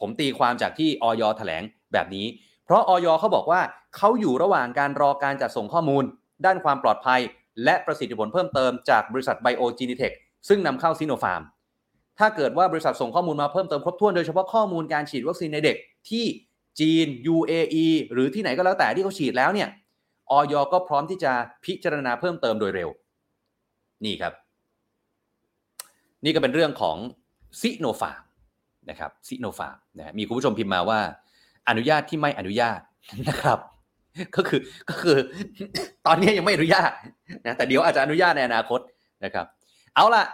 ผมตีความจากที่อย.แถลงแบบนี้ เพราะอย.เขาบอกว่าเขาอยู่ระหว่างการรอการจัดส่งข้อมูล ด้านความปลอดภัย และประสิทธิผลเพิ่มเติมจากบริษัทไบโอจีนีเทคซึ่งนำเข้าซิโนฟาร์ม ถ้าเกิดว่าบริษัทส่งข้อมูลมาเพิ่มเติมครบถ้วนโดยเฉพาะข้อมูลการฉีดวัคซีนในเด็กที่จีน UAE หรือที่ไหนก็แล้วแต่ที่เขาฉีดแล้วเนี่ยอย.ก็พร้อมที่จะพิจารณาเพิ่มเติมโดยเร็ว นี่ครับ นี่ก็เป็นเรื่องของซิโนฟาร์มนะครับซิโนฟาร์มนะมีคุณผู้ชมพิมพ์มาว่า อนุญาตที่ไม่อนุญาตนะครับ ก็คือก็คือ ตอนนี้ยังไม่อนุญาตนะแต่เดี๋ยวอาจจะอนุญาตในอนาคตนะครับ เอาล่ะ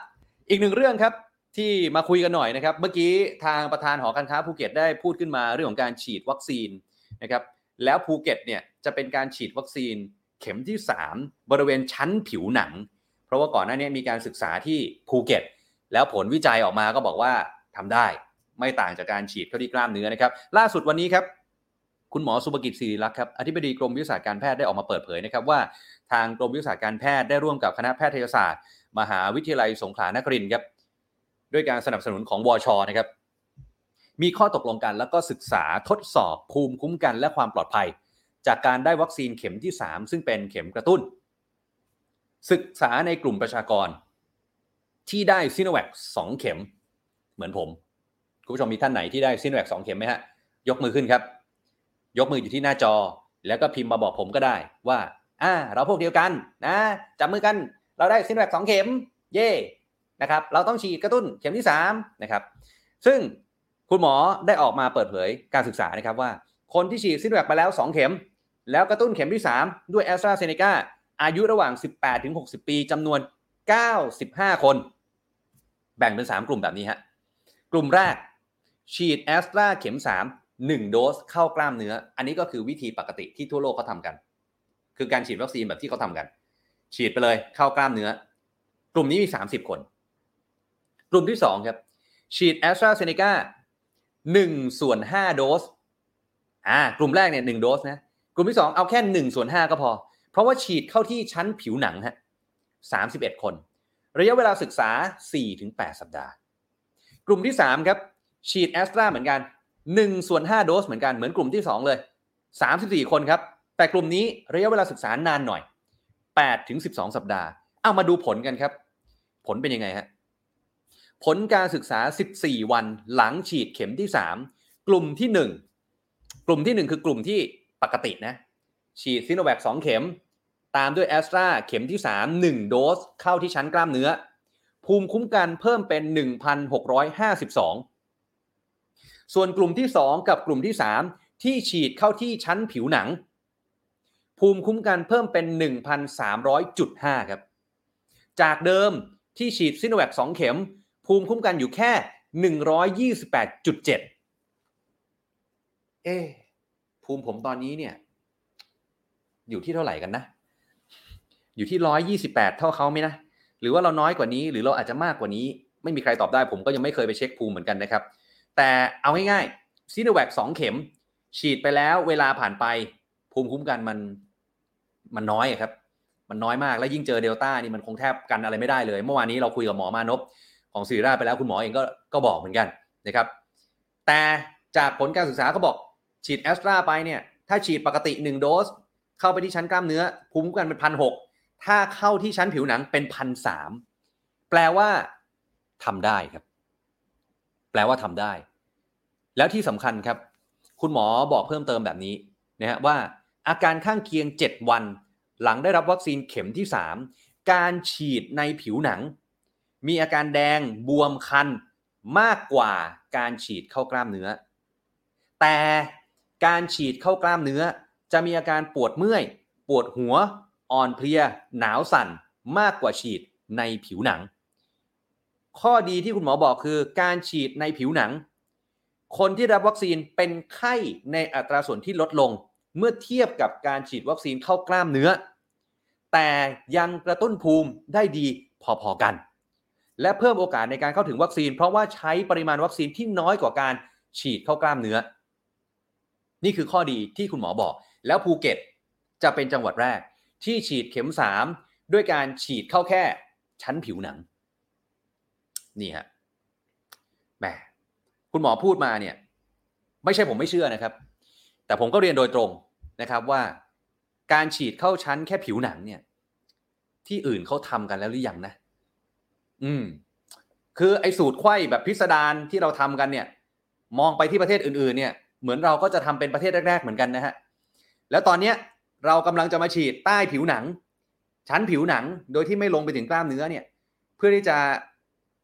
อีกหนึ่งเรื่องครับ ที่มาคุยกันหน่อยนะครับ เมื่อกี้ทางประธานหอการค้าภูเก็ตได้พูดขึ้นมาเรื่องของการฉีดวัคซีนนะครับ แล้วภูเก็ตเนี่ยจะเป็นการฉีดวัคซีนเข็มที่ 3 บริเวณชั้นผิวหนัง เพราะว่าก่อนหน้านี้มีการศึกษาที่ภูเก็ต แล้วผลวิจัยออกมาก็บอกว่าทำได้ไม่ต่างจากการฉีดเข้าที่กล้ามเนื้อนะครับ ล่าสุดวันนี้ครับ คุณหมอสุภกิจศิริลักษ์ครับอธิบดีกรมวิทยาศาสตร์การแพทย์ได้ออกมาเปิดเผยนะครับว่าทางกรมวิทยาศาสตร์การแพทย์ได้ร่วมกับคณะแพทยศาสตร์ มหาวิทยาลัยสงขลานครินทร์ครับ ด้วยการสนับสนุนของวชนะครับ มีข้อตกลงกันแล้วก็ศึกษาทดสอบภูมิคุ้มกันและความปลอดภัย จากการได้วัคซีนเข็มที่ 3 ซึ่งเป็นเข็มกระตุ้น ศึกษาในกลุ่มประชากร ที่ได้ซีโนแวค2เข็ม เหมือนผมคุณผู้ชมมีท่านไหนที่ได้ซีโนแวค2เข็มไหมฮะยกมือขึ้นครับ ยกมืออยู่ที่หน้าจอ แล้วก็พิมพ์มาบอกผมก็ได้ว่าอ่าเราพวกเดียวกันนะจับมือกัน เราได้ซีโนแวค2เข็ม เย่ นะครับเราต้องฉีดกระตุ้นเข็มที่3นะครับซึ่งคุณหมอได้ออกมาเปิดเผยการศึกษานะครับว่า คนที่ฉีดซิโนแวคไปแล้ว 2 เข็ม แล้วกระตุ้นเข็มที่ 3 ด้วยแอสตราเซเนกาอายุระหว่าง 18ถึง60 ปีจำนวน 95 คน แบ่งเป็น 3 กลุ่มแบบนี้ฮะกลุ่มแรกฉีดแอสตราเข็ม 3 1 โดสเข้ากล้ามเนื้อ อันนี้ก็คือวิธีปกติที่ทั่วโลกเขาทำกัน คือการฉีดวัคซีนแบบที่เขาทำกัน ฉีดไปเลยเข้ากล้ามเนื้อ กลุ่มนี้มี 30 คน กลุ่มที่ 2 ครับ ฉีดแอสตราเซเนกา1ส่วน5โดสอ่ากลุ่มแรกเนี่ย1โดสนะกลุ่มที่ 2 เอาแค่1ส่วน5ก็พอ เพราะว่าฉีดเข้าที่ชั้นผิวหนังฮะ31 คน ระยะเวลาศึกษา 4-8 สัปดาห์ กลุ่มที่ 3 ครับ ฉีดแอสตราเหมือนกัน1ส่วน5โดสเหมือนกันเหมือนกลุ่มที่ 2 เลย 34 คนครับ แต่กลุ่มนี้ระยะเวลาศึกษานานหน่อย8ถึง12 สัปดาห์ เอามาดูผลกันครับ ผลเป็นยังไงฮะ ผลการศึกษา 14 วันหลังฉีดเข็มที่ 3 กลุ่มที่ 1 กลุ่มที่ 1 คือกลุ่มที่ปกตินะ ฉีดซิโนแวค2เข็ม ตามด้วยแอสตราเข็มที่ 3 1 โดส เข้าที่ชั้นกล้ามเนื้อ ภูมิคุ้มกันเพิ่มเป็น 1,652 ส่วนกลุ่มที่ 2 กับกลุ่มที่ 3 ที่ฉีดเข้าที่ชั้นผิวหนัง ภูมิคุ้มกันเพิ่มเป็น 1,300.5 ครับ จากเดิมที่ฉีดซิโนแวค2เข็ม ภูมิคุ้มกันอยู่แค่ 128.7 เอ๊ภูมิผมตอนนี้เนี่ย อยู่ที่เท่าไหร่กันนะ อยู่ที่ 128 เท่าเขาไหมนะ หรือว่าเราน้อยกว่านี้ หรือเราอาจจะมากกว่านี้ ไม่มีใครตอบได้ ผมก็ยังไม่เคยไปเช็คภูมิเหมือนกันนะครับ แต่เอาง่ายๆซีโนแวค2เข็ม ฉีดไปแล้วเวลาผ่านไป ภูมิคุ้มกันมันมันน้อยครับ มันน้อยมาก และยิ่งเจอเดลต้านี่มันคงแทบกันอะไรไม่ได้เลย เมื่อวานนี้เราคุยกับหมอมานพ ของศิริราชไปแล้วคุณหมอเองก็ก็บอกเหมือนกันนะครับแต่จากผลการศึกษาเขาบอกฉีดแอสตราไปเนี่ยถ้าฉีดปกติ 1 โดส เข้าไปที่ชั้นกล้ามเนื้อภูมิคุ้มกันเป็นพันหถ้าเข้าที่ชั้นผิวหนังเป็นพันสามแปลว่าทำได้ครับ แปลว่าทำได้ แล้วที่สำคัญครับ คุณหมอบอกเพิ่มเติมแบบนี้นะฮะว่าอาการข้างเคียง 7 วัน หลังได้รับวัคซีนเข็มที่ 3 การฉีดในผิวหนัง มีอาการแดงบวมคันมากกว่าการฉีดเข้ากล้ามเนื้อ แต่การฉีดเข้ากล้ามเนื้อ จะมีอาการปวดเมื่อย ปวดหัว อ่อนเพลีย หนาวสั่น มากกว่าฉีดในผิวหนัง ข้อดีที่คุณหมอบอกคือ การฉีดในผิวหนัง คนที่รับวัคซีนเป็นไข้ในอัตราส่วนที่ลดลง เมื่อเทียบกับการฉีดวัคซีนเข้ากล้ามเนื้อ แต่ยังกระตุ้นภูมิได้ดีพอๆกัน และเพิ่มโอกาสในการเข้าถึงวัคซีน เพราะว่าใช้ปริมาณวัคซีนที่น้อยกว่าการฉีดเข้ากล้ามเนื้อ นี่คือข้อดีที่คุณหมอบอก แล้วภูเก็ตจะเป็นจังหวัดแรก ที่ฉีดเข็ม 3 ด้วยการฉีดเข้าแค่ชั้นผิวหนัง นี่ฮะแหมคุณหมอพูดมาเนี่ย ไม่ใช่ผมไม่เชื่อนะครับ แต่ผมก็เรียนโดยตรงนะครับว่าการฉีดเข้าชั้นแค่ผิวหนังเนี่ย ที่อื่นเขาทำกันแล้วหรือยังนะ อืม คือไอ้สูตรไข้แบบพิสดารที่เราทำกันเนี่ย มองไปที่ประเทศอื่นๆ เนี่ย เหมือนเราก็จะทำเป็นประเทศแรก ๆ เหมือนกันนะฮะ แล้วตอนเนี้ยเรากำลังจะมาฉีดใต้ผิวหนัง ชั้นผิวหนังโดยที่ไม่ลงไปถึงกล้ามเนื้อเนี่ย เพื่อที่จะ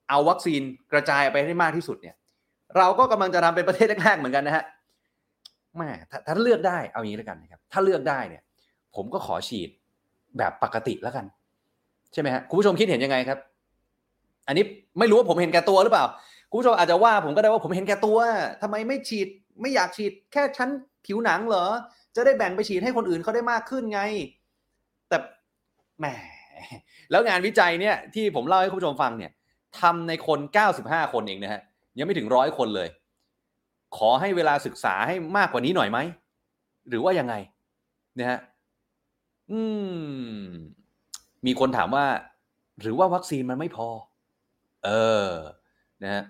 เอาวัคซีนกระจายไปให้มากที่สุดเนี่ย เราก็กำลังจะทำเป็นประเทศแรกๆเหมือนกันนะฮะแม่ถ้าถ้าเลือกได้เอาอย่างนี้แล้วกันนะครับ ถ้าเลือกได้เนี่ย ผมก็ขอฉีดแบบปกติแล้วกัน ใช่ไหมฮะคุณผู้ชมคิดเห็นยังไงครับ อันนี้ไม่รู้ว่าผมเห็นแก่ตัวหรือเปล่าคุณผู้ชมอาจจะว่าผมก็ได้ว่าผมเห็นแก่ตัวทำไมไม่ฉีดไม่อยากฉีดแค่ชั้นผิวหนังเหรอ จะได้แบ่งไปฉีดให้คนอื่นเขาได้มากขึ้นไง แต่แหมแล้วงานวิจัยเนี่ยที่ผมเล่าให้คุณผู้ชมฟังเนี่ยทำในคน 95 คนเองนะฮะยังไม่ถึงร้อยคนเลย ขอให้เวลาศึกษาให้มากกว่านี้หน่อยไหม หรือว่ายังไงนะฮะอืม มีคนถามว่า หรือว่าวัคซีนมันไม่พอ เออนะฮะ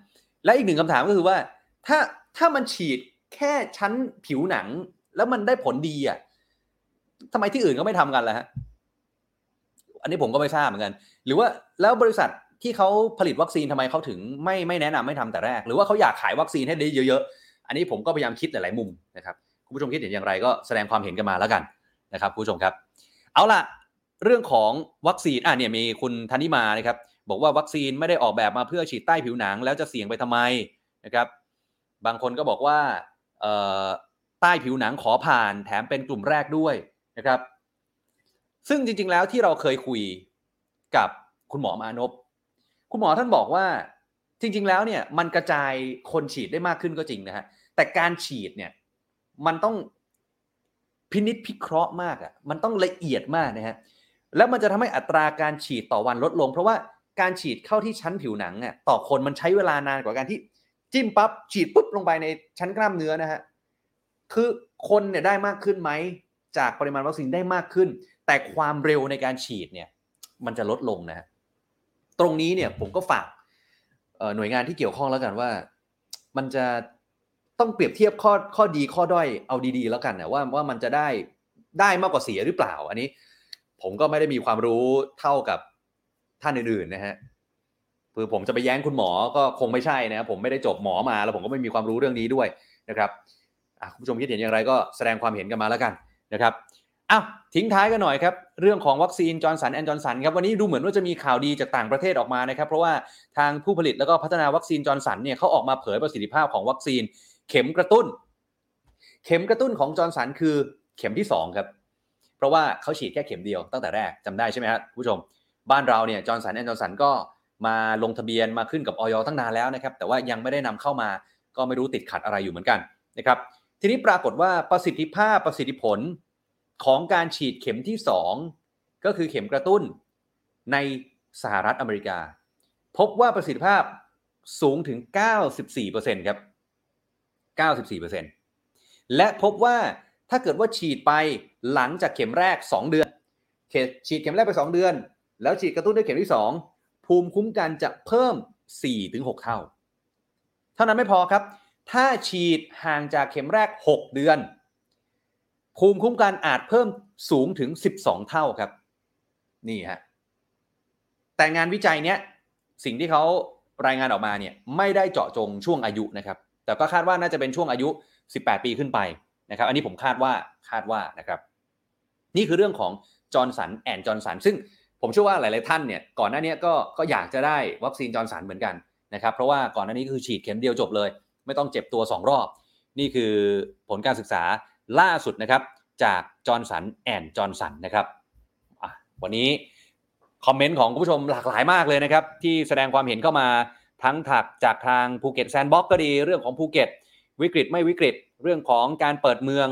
และอีกหนึ่งคำถามก็คือว่า ถ้าถ้ามันฉีดแค่ชั้นผิวหนัง แล้วมันได้ผลดีอะทำไมที่อื่นก็ไม่ทำกันล่ะฮะอันนี้ผมก็ไม่ทราบเหมือนกัน หรือว่าแล้วบริษัทที่เขาผลิตวัคซีนทำไมเขาถึงไม่ไม่แนะนำไม่ทำแต่แรก หรือว่าเขาอยากขายวัคซีนให้ได้เยอะๆ อันนี้ผมก็พยายามคิดหลายๆมุมนะครับคุณผู้ชมคิดเห็นอย่างไรก็แสดงความเห็นกันมาแล้วกันนะครับคุณผู้ชมครับ เอาล่ะ เรื่องของวัคซีนอะเนี่ยมีคุณธนิมานะครับบอกว่าวัคซีนไม่ได้ออกแบบมาเพื่อฉีดใต้ผิวหนัง แล้วจะเสี่ยงไปทำไมนะครับ บางคนก็บอกว่าใต้ผิวหนังขอผ่านแถมเป็นกลุ่มแรกด้วยนะครับ ซึ่งจริง ๆ แล้วที่เราเคยคุยกับคุณหมอมานพคุณหมอท่านบอกว่าจริง ๆ แล้วเนี่ยมันกระจายคนฉีดได้มากขึ้นก็จริงนะฮะแต่การฉีดเนี่ยมันต้องพินิษพิเคราะห์มากอะ่ะมันต้องละเอียดมากนะฮะ แล้วมันจะทำให้อัตราการฉีดต่อวันลดลง เพราะว่าการฉีดเข้าที่ชั้นผิวหนังอะต่อคนมันใช้เวลานานกว่าการที่จิ้มปั๊บฉีดปุ๊บลงไปในชั้นกล้ามเนื้อนะฮะคือคนเนี่ยได้มากขึ้นไหมจากปริมาณวัคซีนได้มากขึ้น แต่ความเร็วในการฉีดเนี่ย มันจะลดลงนะฮะตรงนี้เนี่ยผมก็ฝากหน่วยงานที่เกี่ยวข้องแล้วกันว่า มันจะต้องเปรียบเทียบข้อข้อดีข้อด้อยเอาดีๆ แล้วกันนะว่าว่ามันจะได้ได้มากกว่าเสียหรือเปล่า อันนี้ ผมก็ไม่ได้มีความรู้เท่ากับท่านอื่นๆนะฮะคือผมจะไปแย้งคุณหมอก็คงไม่ใช่นะผมไม่ได้จบหมอมาแล้วผมก็ไม่มีความรู้เรื่องนี้ด้วยนะครับคุณผู้ชมคิดเห็นอย่างไรก็แสดงความเห็นกันมาแล้วกันนะครับอ้าวทิ้งท้ายกันหน่อยครับเรื่องของวัคซีนจอร์นสันแอนด์จอร์นสันครับวันนี้ดูเหมือนว่าจะมีข่าวดีจากต่างประเทศออกมานะครับ เพราะว่าทางผู้ผลิตแล้วก็พัฒนาวัคซีนจอร์นสันเนี่ยเขาออกมาเผยประสิทธิภาพของวัคซีน เข็มกระตุ้น เข็มกระตุ้นของจอร์นสันคือเข็มที่2ครับ เพราะว่าเขาฉีดแค่เข็มเดียวตั้งแต่แรกจำได้ใช่ไหมครับผู้ชม บ้านเราเนี่ยจอร์นสันแอนด์จอร์นสันก็มาลงทะเบียนมาขึ้นกับอย.ตั้งนานแล้วนะครับแต่ว่ายังไม่ได้นำเข้ามาก็ไม่รู้ติดขัดอะไรอยู่เหมือนกันนะครับทีนี้ปรากฏว่าประสิทธิภาพประสิทธิผลของการฉีดเข็มที่ 2 ก็คือเข็มกระตุ้นในสหรัฐอเมริกา พบว่าประสิทธิภาพสูงถึง 94%ครับ 94%และพบว่า ถ้าเกิดว่าฉีดไปหลังจากเข็มแรก 2 เดือน ฉีดเข็มแรกไป 2 เดือน แล้วฉีดกระตุ้นด้วยเข็มที่ 2 ภูมิคุ้มกันจะเพิ่ม 4-6 เท่า เท่านั้นไม่พอครับ ถ้าฉีดห่างจากเข็มแรก 6 เดือน ภูมิคุ้มกันอาจเพิ่มสูงถึง 12 เท่าครับ นี่ฮะ แต่งานวิจัยเนี้ยสิ่งที่เขารายงานออกมาเนี่ยไม่ได้เจาะจงช่วงอายุนะครับ แต่ก็คาดว่าน่าจะเป็นช่วงอายุ 18 ปีขึ้นไป นะครับ อันนี้ผมคาดว่าคาดว่านะครับ นี่คือเรื่องของจอร์นสันแอนจอร์นสันซึ่งผมเชื่อว่าหลาย ๆ ท่านเนี่ยก่อนหน้านี้ก็ก็อยากจะได้วัคซีนจอร์นสันเหมือนกันนะครับเพราะว่าก่อนหน้านี้คือฉีดเข็มเดียวจบเลย ไม่ต้องเจ็บตัว 2 รอบ นี่คือผลการศึกษาล่าสุดนะครับ จากจอร์นสันแอนจอร์นสันนะครับวันนี้คอมเมนต์ของคุณผู้ชมหลากหลายมากเลยนะครับ ที่แสดงความเห็นเข้ามาทั้งถักจากทางภูเก็ต Sandbox ก็ดีเรื่องของภูเก็ต วิกฤตไม่วิกฤต เรื่องของการเปิดเมือง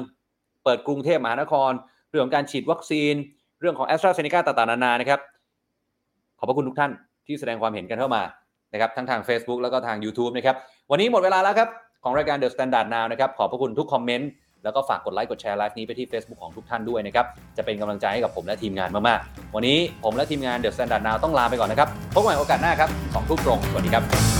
เปิดกรุงเทพมหานคร เรื่องของการฉีดวัคซีน เรื่องของแอสตราเซเนกาต่างๆนานานะครับ ขอบพระคุณทุกท่านที่แสดงความเห็นกันเข้ามานะครับทั้งทาง Facebook แล้วก็ทาง YouTube นะครับ วันนี้หมดเวลาแล้วครับ ของรายการ The Standard Now นะครับขอบพระคุณทุกคอมเมนต์แล้วก็ฝากกดไลค์กดแชร์ไลฟ์นี้ไปที่ Facebook ของทุกท่านด้วยนะครับ จะเป็นกำลังใจให้กับผมและทีมงานมาก ๆ วันนี้ผมและทีมงาน The Standard Now ต้องลาไปก่อนนะครับ พบกันใหม่โอกาสหน้าครับสองทุ่มตรง สวัสดีครับ